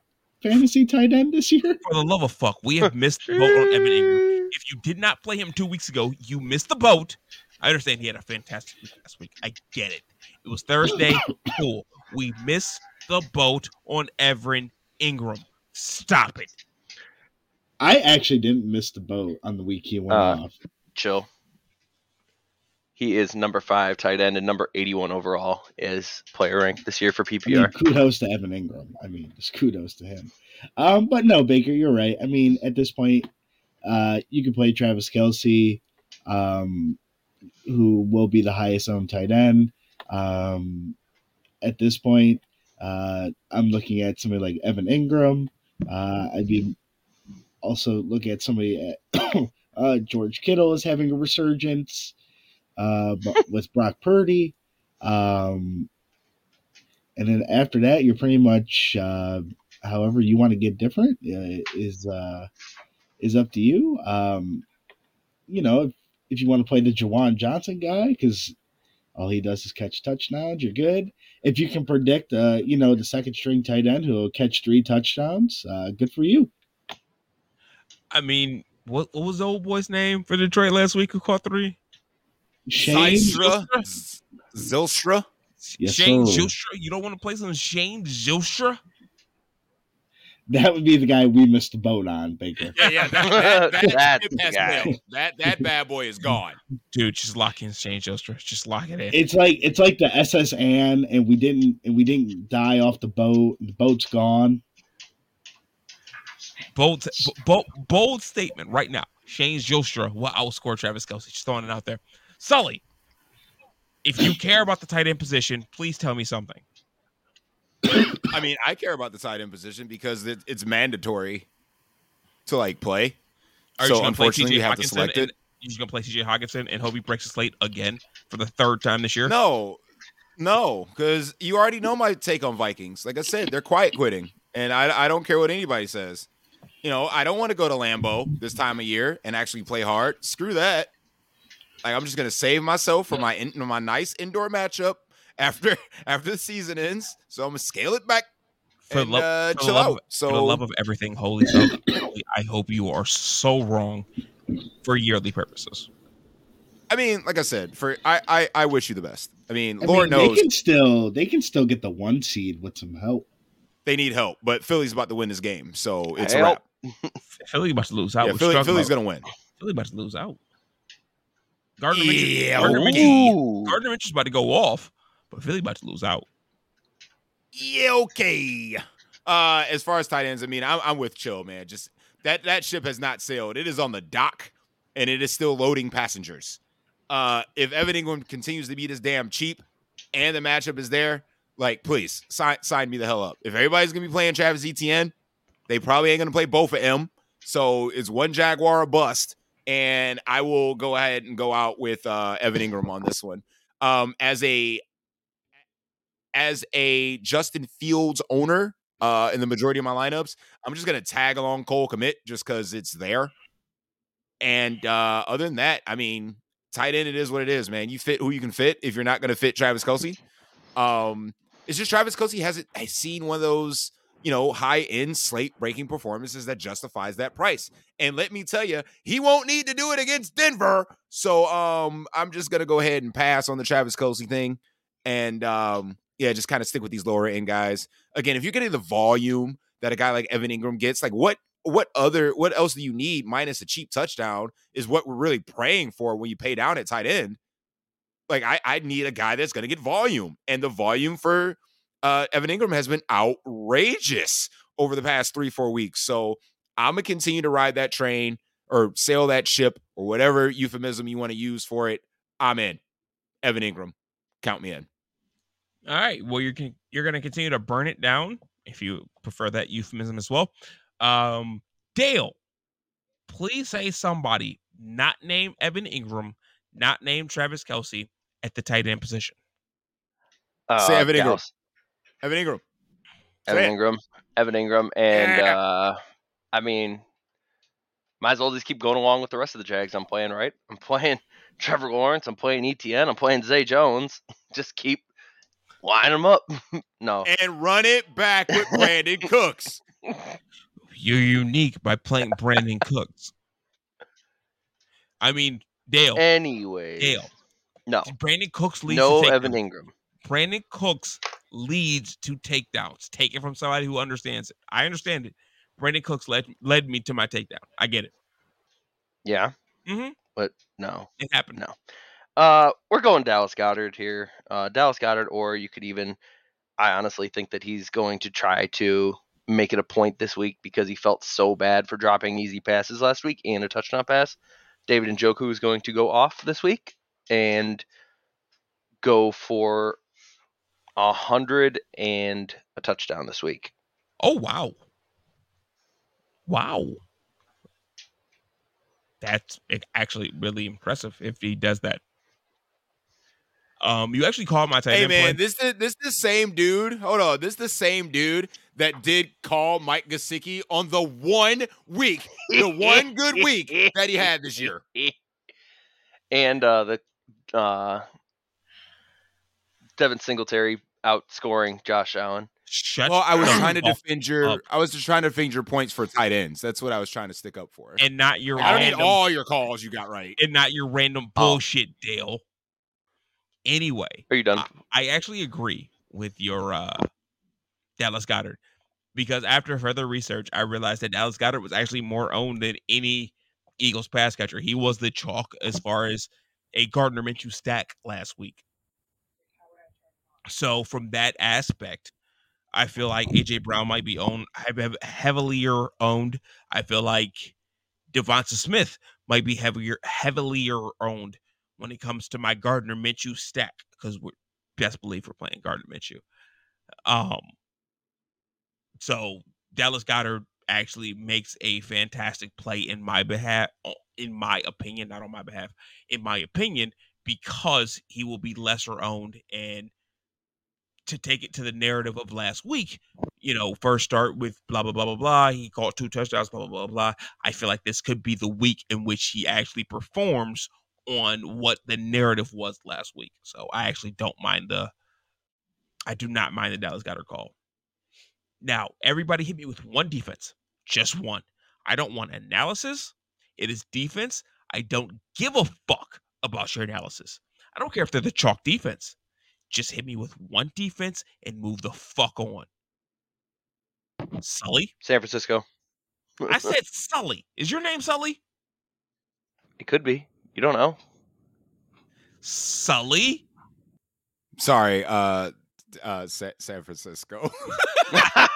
[SPEAKER 2] fantasy tight end this year.
[SPEAKER 1] For the love of fuck, we have missed the boat on Evan Engram. If you did not play him two weeks ago, you missed the boat. I understand he had a fantastic week last week. I get it. It was Thursday. cool. We missed the boat on Evan Engram. Stop it.
[SPEAKER 2] I actually didn't miss the boat on the week he went
[SPEAKER 4] Uh,
[SPEAKER 2] off.
[SPEAKER 4] Chill. He is number five tight end and number 81 overall is player rank this year for
[SPEAKER 2] I mean,
[SPEAKER 4] PPR.
[SPEAKER 2] kudos to Evan Engram. I mean, just kudos to him. Um, but no, Baker, you're right. I mean, at this point, uh, you can play Travis Kelce, um, who will be the highest owned tight end. Um, at this point, uh, I'm looking at somebody like Evan Engram. Uh, I'd be also looking at somebody at uh, George Kittle is having a resurgence uh, with Brock Purdy. Um, and then after that, you're pretty much uh, however you want to get different uh, is uh, is up to you. Um, you know, if, if you want to play the Juwan Johnson guy, because all he does is catch touchdowns, you're good. If you can predict, uh, you know, the second string tight end who will catch three touchdowns, uh, good for you.
[SPEAKER 1] I mean, what, what was the old boy's name for Detroit last week who caught three?
[SPEAKER 2] Shane,
[SPEAKER 3] Zylstra, Z- Zylstra.
[SPEAKER 2] Yes,
[SPEAKER 1] Shane
[SPEAKER 2] sir.
[SPEAKER 1] Zylstra. You don't want to play some Shane Zylstra?
[SPEAKER 2] that would be the guy we missed the boat on, Baker.
[SPEAKER 3] Yeah, yeah, that, that, that,
[SPEAKER 4] That's
[SPEAKER 3] ship
[SPEAKER 4] the
[SPEAKER 3] has
[SPEAKER 4] guy.
[SPEAKER 3] failed. that that bad boy is gone.
[SPEAKER 1] Dude, just lock in Shane Zylstra. Just lock it in.
[SPEAKER 2] It's like it's like the SS Anne, and we didn't and we didn't die off the boat. The boat's gone.
[SPEAKER 1] bold, bold, bold statement right now. Shane Zylstra will outscore Travis Kelce. Just throwing it out there. Sully, if you care about the tight end position, please tell me something.
[SPEAKER 3] I mean, I care about the tight end position because it, it's mandatory to like play.
[SPEAKER 1] Are
[SPEAKER 3] so
[SPEAKER 1] you gonna play
[SPEAKER 3] unfortunately, you have to
[SPEAKER 1] Hockenson
[SPEAKER 3] select
[SPEAKER 1] and-
[SPEAKER 3] it.
[SPEAKER 1] You're just gonna play TJ Hockenson and hope he breaks the slate again for the third time this year.
[SPEAKER 3] No, no, because you already know my take on Vikings. Like I said, they're quiet quitting, and I I don't care what anybody says. You know, I don't want to go to Lambeau this time of year and actually play hard. Screw that. Like I'm just gonna save myself for my in, my nice indoor matchup after after the season ends. So I'm gonna scale it back
[SPEAKER 1] For
[SPEAKER 3] and
[SPEAKER 1] love-
[SPEAKER 3] uh,
[SPEAKER 1] for the
[SPEAKER 3] chill
[SPEAKER 1] love
[SPEAKER 3] out.
[SPEAKER 1] of-
[SPEAKER 3] So
[SPEAKER 1] For the love of everything holy, Sully, I hope you are so wrong for yearly purposes.
[SPEAKER 3] I mean, like I said, for I I, I wish you the best. I mean,
[SPEAKER 2] I
[SPEAKER 3] Lord
[SPEAKER 2] mean,
[SPEAKER 3] knows
[SPEAKER 2] they can still they can still get the one seed with some help.
[SPEAKER 3] they need help, but Philly's about to win this game, so it's
[SPEAKER 4] Help.
[SPEAKER 3] a wrap.
[SPEAKER 1] Philly about to lose out.
[SPEAKER 3] Yeah, Philly, Philly's
[SPEAKER 1] out.
[SPEAKER 3] gonna win.
[SPEAKER 1] Philly about to lose out. Gardner
[SPEAKER 3] Yeah,
[SPEAKER 1] Gardner, Minshew,
[SPEAKER 4] Ooh.
[SPEAKER 1] Gardner Minshew's about to go off, but Philly about to lose out.
[SPEAKER 3] Yeah, okay. Uh, as far as tight ends, I mean, I'm, I'm with Chill, man. Just that that ship has not sailed. It is on the dock, and it is still loading passengers. Uh, if Evan Engram continues to be this damn cheap, and the matchup is there, like, please sign sign me the hell up. If everybody's gonna be playing Travis Etienne, they probably ain't gonna play both of them. So it's one Jaguar or bust, and I will go ahead and go out with uh, Evan Engram on this one. Um, as a as a Justin Fields owner uh, in the majority of my lineups, I'm just gonna tag along Cole Kmet just because it's there. And uh, other than that, I mean, tight end, it is what it is, man. You fit who you can fit. If you're not gonna fit Travis Kelce, um, it's just Travis Kelce hasn't has seen one of those you know high end slate breaking performances that justifies that price. And let me tell you, he won't need to do it against Denver. So um, I'm just gonna go ahead and pass on the Travis Kelce thing, and um, yeah, just kind of stick with these lower end guys. Again, if you're getting the volume that a guy like Evan Engram gets, like what what other what else do you need minus a cheap touchdown is what we're really praying for when you pay down at tight end. Like I I need a guy that's going to get volume, and the volume for uh, Evan Engram has been outrageous over the past three four weeks. So I'm gonna continue to ride that train or sail that ship or whatever euphemism you want to use for it. I'm in. Evan Engram, count me in.
[SPEAKER 1] All right. Well, you're con- you're going to continue to burn it down if you prefer that euphemism as well. Um, Dale, please say somebody not named Evan Engram, not named Travis Kelce at the tight end position.
[SPEAKER 4] Uh,
[SPEAKER 3] Say Evan Engram.
[SPEAKER 4] Gauss.
[SPEAKER 3] Evan Engram. Say
[SPEAKER 4] Evan
[SPEAKER 3] it.
[SPEAKER 4] Engram. Evan Engram. And
[SPEAKER 3] Yeah.
[SPEAKER 4] uh I mean might as well just keep going along with the rest of the Jags I'm playing, right? I'm playing Trevor Lawrence, I'm playing ETN, I'm playing Zay Jones. Just keep line them up. no.
[SPEAKER 3] And run it back with Brandin Cooks.
[SPEAKER 1] You're unique by playing Brandin Cooks. I mean, Dale,
[SPEAKER 4] Anyway.
[SPEAKER 1] Dale.
[SPEAKER 4] No.
[SPEAKER 1] Brandin Cooks leads
[SPEAKER 4] No
[SPEAKER 1] to
[SPEAKER 4] Evan Engram.
[SPEAKER 1] Brandin Cooks leads to takedowns. Take it from somebody who understands it. I understand it. Brandin Cooks led led me to my takedown. I get it.
[SPEAKER 4] Yeah.
[SPEAKER 1] Mhm.
[SPEAKER 4] But no.
[SPEAKER 1] It happened.
[SPEAKER 4] No. Uh, we're going Dallas Goedert here. Uh, Dallas Goedert, or you could even, I honestly think that he's going to try to make it a point this week because he felt so bad for dropping easy passes last week and a touchdown pass. David and Njoku is going to go off this week and go for a hundred and a touchdown this week.
[SPEAKER 1] Oh wow. Wow. That's actually really impressive if he does that. Um, you actually called my tight
[SPEAKER 3] Hey
[SPEAKER 1] end
[SPEAKER 3] man,
[SPEAKER 1] play.
[SPEAKER 3] this is this is the same dude. Hold on, this is the same dude that did call Mike Gesicki on the one week, the one good week that he had this year.
[SPEAKER 4] and uh, the uh, Devin Singletary outscoring Josh Allen.
[SPEAKER 1] Shut
[SPEAKER 3] Well, I was trying to defend your.
[SPEAKER 1] up.
[SPEAKER 3] I was just trying to defend your points for tight ends. That's what I was trying to stick up for.
[SPEAKER 1] and not your
[SPEAKER 3] I don't need all your calls you got right.
[SPEAKER 1] and not your random
[SPEAKER 4] Oh.
[SPEAKER 1] bullshit, Dale. Anyway,
[SPEAKER 4] Are you done?
[SPEAKER 1] I actually agree with your uh, Dallas Goedert because after further research, I realized that Dallas Goedert was actually more owned than any Eagles pass catcher. He was the chalk as far as a Gardner Minshew stack last week. So from that aspect, I feel like AJ Brown might be owned heavilier owned. I feel like Devonta Smith might be heavier heavilier owned when it comes to my Gardner Minshew stack because we're best believe we're playing Gardner Minshew. Um, so Dallas Goedert actually makes a fantastic play in my behalf, in my opinion, not on my behalf, in my opinion, because he will be lesser owned and to take it to the narrative of last week, you know, first start with blah blah blah blah blah. He caught two touchdowns, blah blah blah blah. I feel like this could be the week in which he actually performs on what the narrative was last week. So I actually don't mind the I do not mind the Dallas Goedert call. Now, everybody hit me with one defense, just one. I don't want analysis. It is defense. I don't give a fuck about your analysis. I don't care if they're the chalk defense. Just hit me with one defense and move the fuck on. Sully?
[SPEAKER 4] San Francisco.
[SPEAKER 1] I said Sully. Is your name Sully?
[SPEAKER 4] It could be. You don't know.
[SPEAKER 1] Sully?
[SPEAKER 3] Sorry, uh, uh, Sa- San Francisco.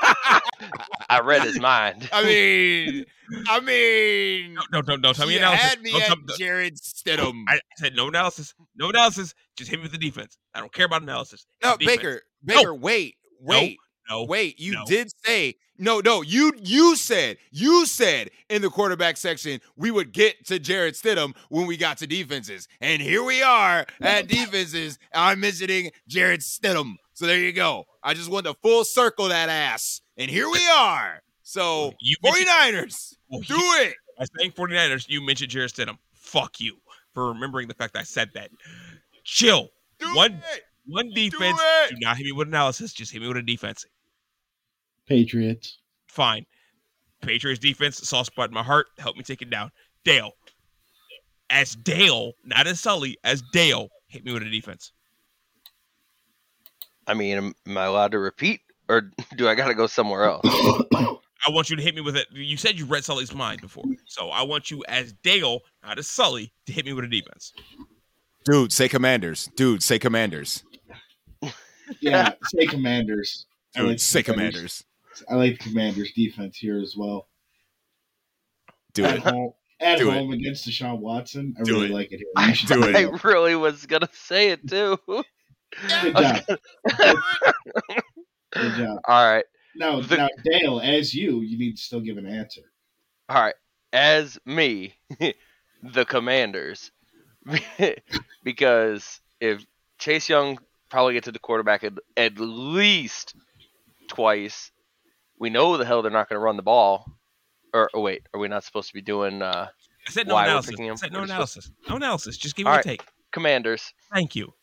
[SPEAKER 4] I read his mind.
[SPEAKER 3] I mean, I mean,
[SPEAKER 1] No, no, no, no. Tell me analysis.
[SPEAKER 3] had me
[SPEAKER 1] Don't
[SPEAKER 3] at
[SPEAKER 1] tell-
[SPEAKER 3] Jarrett Stidham.
[SPEAKER 1] I said no analysis. No analysis. Just hit me with the defense. I don't care about analysis.
[SPEAKER 3] no,
[SPEAKER 1] Defense.
[SPEAKER 3] Baker, Baker, wait, wait,
[SPEAKER 1] No.
[SPEAKER 3] wait. You
[SPEAKER 1] no.
[SPEAKER 3] did say no, no. You you said you said in the quarterback section we would get to Jarrett Stidham when we got to defenses, and here we are at defenses. I'm mentioning Jarrett Stidham. So there you go. I just wanted to full circle that ass, and here we are. So
[SPEAKER 1] You mentioned-
[SPEAKER 3] 49ers,
[SPEAKER 1] Well,
[SPEAKER 3] do
[SPEAKER 1] you-
[SPEAKER 3] it.
[SPEAKER 1] I was saying 49ers. You mentioned Jarrett Stidham. Fuck you for remembering the fact I said that. Chill.
[SPEAKER 3] Do
[SPEAKER 1] One-
[SPEAKER 3] it.
[SPEAKER 1] One defense.
[SPEAKER 3] it.
[SPEAKER 1] Do not hit me with analysis. Just hit me with a defense.
[SPEAKER 2] Patriots.
[SPEAKER 1] Fine. Patriots defense, soft spot in my heart. Help me take it down. Dale. As Dale, not as Sully, as Dale, hit me with a defense.
[SPEAKER 4] I mean, am, am I allowed to repeat, or do I got to go somewhere else?
[SPEAKER 1] I want you to hit me with it. You said you read Sully's mind before. So I want you as Dale, not as Sully, to hit me with a defense.
[SPEAKER 3] Dude, say commanders. Dude, say commanders.
[SPEAKER 2] Yeah, say Commanders. I
[SPEAKER 3] Dude,
[SPEAKER 2] like
[SPEAKER 3] say
[SPEAKER 2] the
[SPEAKER 3] commanders.
[SPEAKER 2] I like the Commanders defense here as well.
[SPEAKER 3] Do
[SPEAKER 2] at
[SPEAKER 3] it.
[SPEAKER 2] home, at
[SPEAKER 3] Do it.
[SPEAKER 2] home against Deshaun Watson. I
[SPEAKER 3] Do
[SPEAKER 2] really
[SPEAKER 3] it.
[SPEAKER 2] like it here.
[SPEAKER 4] I,
[SPEAKER 2] You should
[SPEAKER 3] Do it.
[SPEAKER 4] I really was gonna say it too.
[SPEAKER 2] Good job. Good job.
[SPEAKER 4] All right,
[SPEAKER 2] Now,
[SPEAKER 4] The-
[SPEAKER 2] now, Dale, as you, you need to still give an answer.
[SPEAKER 4] all right. As me, the Commanders, because if Chase Young probably gets to the quarterback at, at least twice, we know the hell they're not going to run the ball. Or, oh wait, are we not supposed to be doing uh,
[SPEAKER 1] I said no
[SPEAKER 4] Why we're
[SPEAKER 1] analysis.
[SPEAKER 4] picking
[SPEAKER 1] I said no
[SPEAKER 4] first.
[SPEAKER 1] analysis. No analysis. Just give me
[SPEAKER 4] All
[SPEAKER 1] a
[SPEAKER 4] right.
[SPEAKER 1] take.
[SPEAKER 4] Commanders?
[SPEAKER 1] Thank you.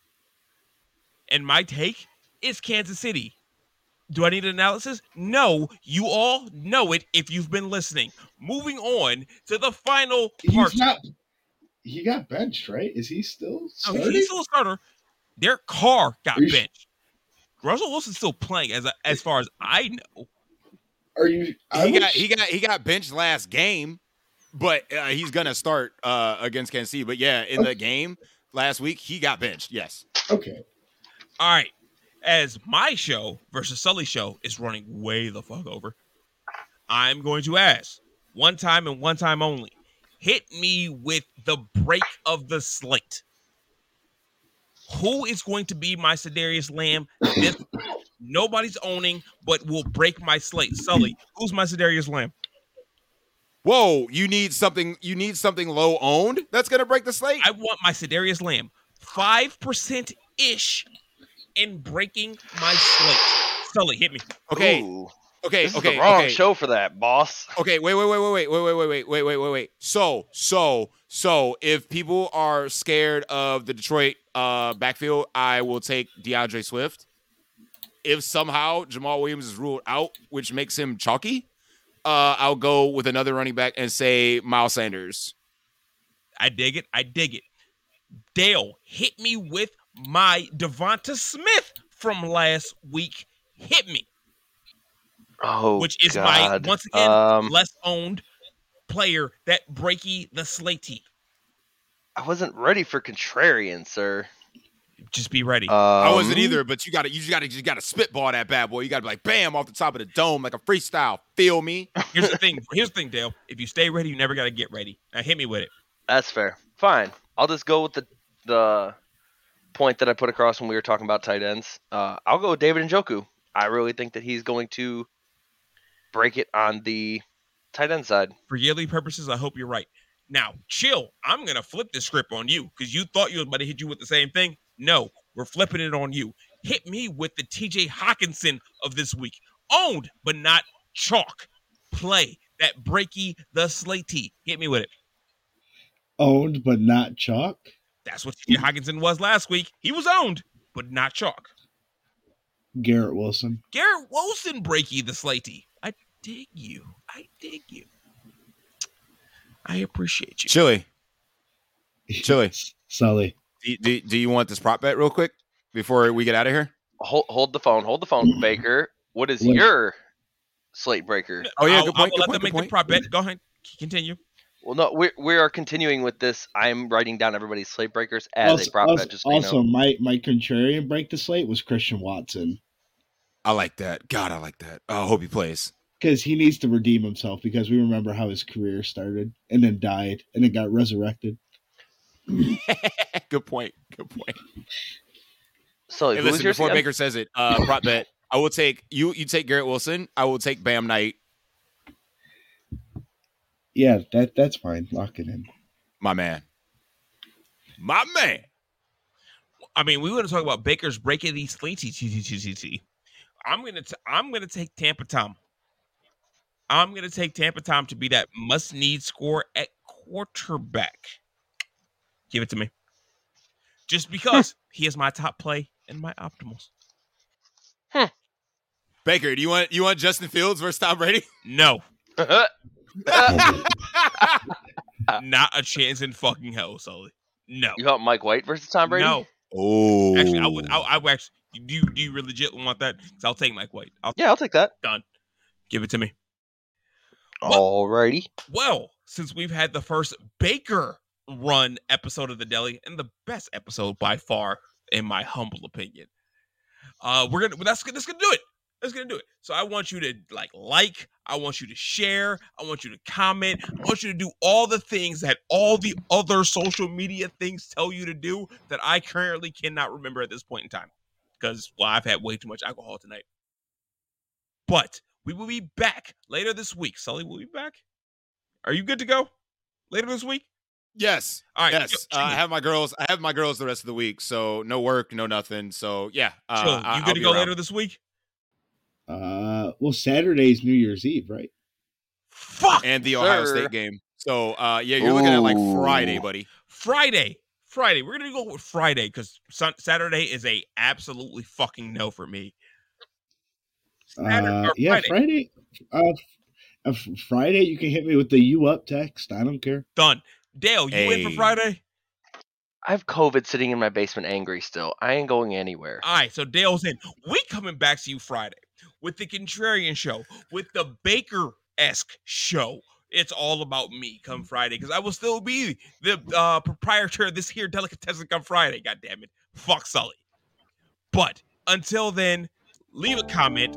[SPEAKER 1] And my take is Kansas City. Do I need an analysis? No, you all know it if you've been listening. Moving on to the final part.
[SPEAKER 2] He's not. He got benched, right? Is he still
[SPEAKER 1] No,
[SPEAKER 2] starting?
[SPEAKER 1] he's still a starter. Their car got
[SPEAKER 2] Are you
[SPEAKER 1] benched. Russell Wilson's still playing as as far as I know.
[SPEAKER 2] Are you? I
[SPEAKER 3] he
[SPEAKER 2] wish-
[SPEAKER 3] got he got he got benched last game, but uh, he's gonna start uh, against Kansas City. But yeah, in the game last week, he got benched. Yes.
[SPEAKER 2] okay.
[SPEAKER 1] All right. As my show versus Sully's show is running way the fuck over, I'm going to ask one time and one time only. Hit me with the break of the slate. Who is going to be my Sedarius Lamb? This nobody's owning, but will break my slate. Sully, who's my Sedarius Lamb?
[SPEAKER 3] Whoa, you need something. You need something low owned that's gonna break the slate.
[SPEAKER 1] I want my Sedarius Lamb five percent ish in breaking my slate. Sully, hit me.
[SPEAKER 3] okay,
[SPEAKER 4] Ooh,
[SPEAKER 3] okay,
[SPEAKER 4] this
[SPEAKER 3] okay,
[SPEAKER 4] is the wrong
[SPEAKER 3] okay.
[SPEAKER 4] show for that, boss.
[SPEAKER 3] Okay, wait, wait, wait, wait, wait, wait, wait, wait, wait, wait, wait, wait. So, so, so, if people are scared of the Detroit uh, backfield, I will take D'Andre Swift. If somehow Jamaal Williams is ruled out, which makes him chalky, uh, I'll go with another running back and say Miles Sanders.
[SPEAKER 1] I dig it. I dig it. Dale, hit me with my Devonta Smith from last week. Hit me,
[SPEAKER 4] Oh,
[SPEAKER 1] which is
[SPEAKER 4] God.
[SPEAKER 1] my once again
[SPEAKER 4] Um,
[SPEAKER 1] less owned player that breaky the slatey.
[SPEAKER 4] I wasn't ready for contrarian, sir.
[SPEAKER 1] Just be ready.
[SPEAKER 4] Um,
[SPEAKER 3] I wasn't either, but you got to, you got to, you got to spitball that bad boy. You got to be like, bam, off the top of the dome, like a freestyle. Feel me?
[SPEAKER 1] Here's the thing. Here's the thing, Dale. If you stay ready, you never got to get ready. Now hit me with it.
[SPEAKER 4] That's fair. Fine. I'll just go with the the point that I put across when we were talking about tight ends. Uh, I'll go with David Njoku. I really think that he's going to break it on the tight end side.
[SPEAKER 1] For yearly purposes, I hope you're right. Now, chill. I'm gonna flip the script on you because you thought you was about to hit you with the same thing. No, we're flipping it on you. Hit me with the TJ Hockenson of this week. Owned, but not chalk. Play that breaky the slatey. Hit me with it.
[SPEAKER 2] Owned but not chalk.
[SPEAKER 1] That's what TJ Hockenson was last week. He was owned, but not chalk.
[SPEAKER 2] Garrett Wilson.
[SPEAKER 1] Garrett Wilson breaky the slatey. I dig you. I dig you. I appreciate you.
[SPEAKER 3] Chili. Chili.
[SPEAKER 2] Sully.
[SPEAKER 3] Do, do, do you want this prop bet real quick before we get out of here?
[SPEAKER 4] Hold, hold the phone. Hold the phone, mm-hmm. Baker. What is
[SPEAKER 2] What?
[SPEAKER 4] your slate breaker?
[SPEAKER 3] Oh, yeah,
[SPEAKER 1] I'll,
[SPEAKER 3] good
[SPEAKER 1] I'll
[SPEAKER 3] good
[SPEAKER 1] let
[SPEAKER 3] point,
[SPEAKER 1] them
[SPEAKER 3] good
[SPEAKER 1] make the prop bet. Go ahead. Continue.
[SPEAKER 4] Well, no, we we are continuing with this. I'm writing down everybody's slate breakers as
[SPEAKER 2] also,
[SPEAKER 4] a prop
[SPEAKER 2] also,
[SPEAKER 4] bet. Just so you know.
[SPEAKER 2] also, my my contrarian break the slate was Christian Watson
[SPEAKER 3] I like that. God, I like that. Oh, I hope he plays.
[SPEAKER 2] because he needs to redeem himself because we remember how his career started and then died and then got resurrected.
[SPEAKER 3] Good point. Good point.
[SPEAKER 4] So
[SPEAKER 3] Hey, listen, before? Baker says it, uh, prop bet. I will take you. You take Garrett Wilson. I will take Bam Knight.
[SPEAKER 2] Yeah, that that's fine. Lock it in.
[SPEAKER 3] My man. My man.
[SPEAKER 1] I mean, we want to talk about Baker's breaking these slinty t t t t t. I'm gonna t- I'm gonna take Tampa Tom. I'm gonna take Tampa Tom to be that must need score at quarterback. Give it to me. Just because he is my top play and my optimals. Huh.
[SPEAKER 3] Baker, do you want you want Justin Fields versus Tom Brady?
[SPEAKER 1] No, uh-huh. not a chance in fucking hell, Sully. No.
[SPEAKER 4] you want Mike White versus Tom Brady?
[SPEAKER 1] No.
[SPEAKER 3] Oh,
[SPEAKER 1] Actually, I would. I, I would actually. Do you do you really legit want that? 'Cause I'll take Mike White. I'll
[SPEAKER 4] Yeah, I'll take that. Done.
[SPEAKER 1] Give it to me. What?
[SPEAKER 4] Alrighty.
[SPEAKER 1] Well, since we've had the first Baker run episode of the Deli and the best episode by far, in my humble opinion, uh, we're gonna that's that's gonna do it. That's gonna do it. So I want you to like like. I want you to share. I want you to comment. I want you to do all the things that all the other social media things tell you to do that I currently cannot remember at this point in time because well, I've had way too much alcohol tonight. But we will be back later this week. Sully will be back. Are you good to go later this week?
[SPEAKER 3] yes,
[SPEAKER 1] All right.
[SPEAKER 3] yes. Uh, I have my girls. I have my girls the rest of the week, so no work, no nothing. So yeah, uh,
[SPEAKER 1] you good to go
[SPEAKER 3] around.
[SPEAKER 1] later this week?
[SPEAKER 2] Uh, well, Saturday's New Year's Eve, right?
[SPEAKER 1] Fuck.
[SPEAKER 3] and the Ohio
[SPEAKER 4] Sir.
[SPEAKER 3] State game. So uh, yeah, you're looking at like Friday, buddy.
[SPEAKER 1] Friday. Friday. We're gonna go with Friday because Saturday is a absolutely fucking no for me. Saturday
[SPEAKER 2] Uh,
[SPEAKER 1] or
[SPEAKER 2] yeah,
[SPEAKER 1] Friday.
[SPEAKER 2] Friday. Uh, uh, Friday, you can hit me with the "you up" text. I don't care.
[SPEAKER 1] Done. Dale, you in for Friday?
[SPEAKER 4] I have COVID sitting in my basement angry still. I ain't going anywhere.
[SPEAKER 1] All right, so Dale's in. We coming back to you Friday with the Contrarian show, with the Baker esque show. It's all about me come Friday because I will still be the uh, proprietor of this here delicatessen come Friday. God damn it, fuck Sully. But until then, leave a comment.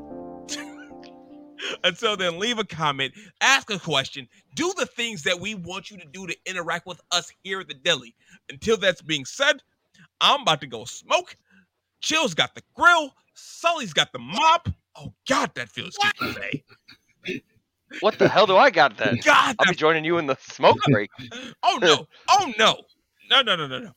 [SPEAKER 1] until then, leave a comment, ask a question, do the things that we want you to do to interact with us here at the deli. Until that's being said, I'm about to go smoke. Chill's got the grill. Sully's got the mop. Oh God, that feels good today.
[SPEAKER 4] What the hell do I got then?
[SPEAKER 1] God,
[SPEAKER 4] I'll be joining you in the smoke break.
[SPEAKER 1] Oh no! Oh no! No no no no no!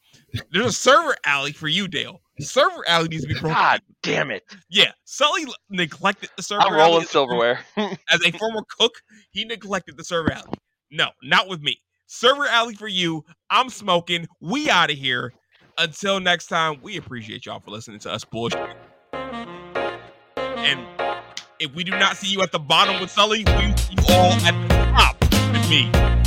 [SPEAKER 1] There's a server alley for you, Dale. Server alley needs to be broken.
[SPEAKER 4] God damn it!
[SPEAKER 1] Yeah, Sully neglected the server.
[SPEAKER 4] I'm rolling silverware.
[SPEAKER 1] As a former cook, he neglected the server alley. No, not with me. Server alley for you. I'm smoking. We out of here. Until next time, we appreciate y'all for listening to us bullshit. And if we do not see you at the bottom with Sully, we see you all at the top with me.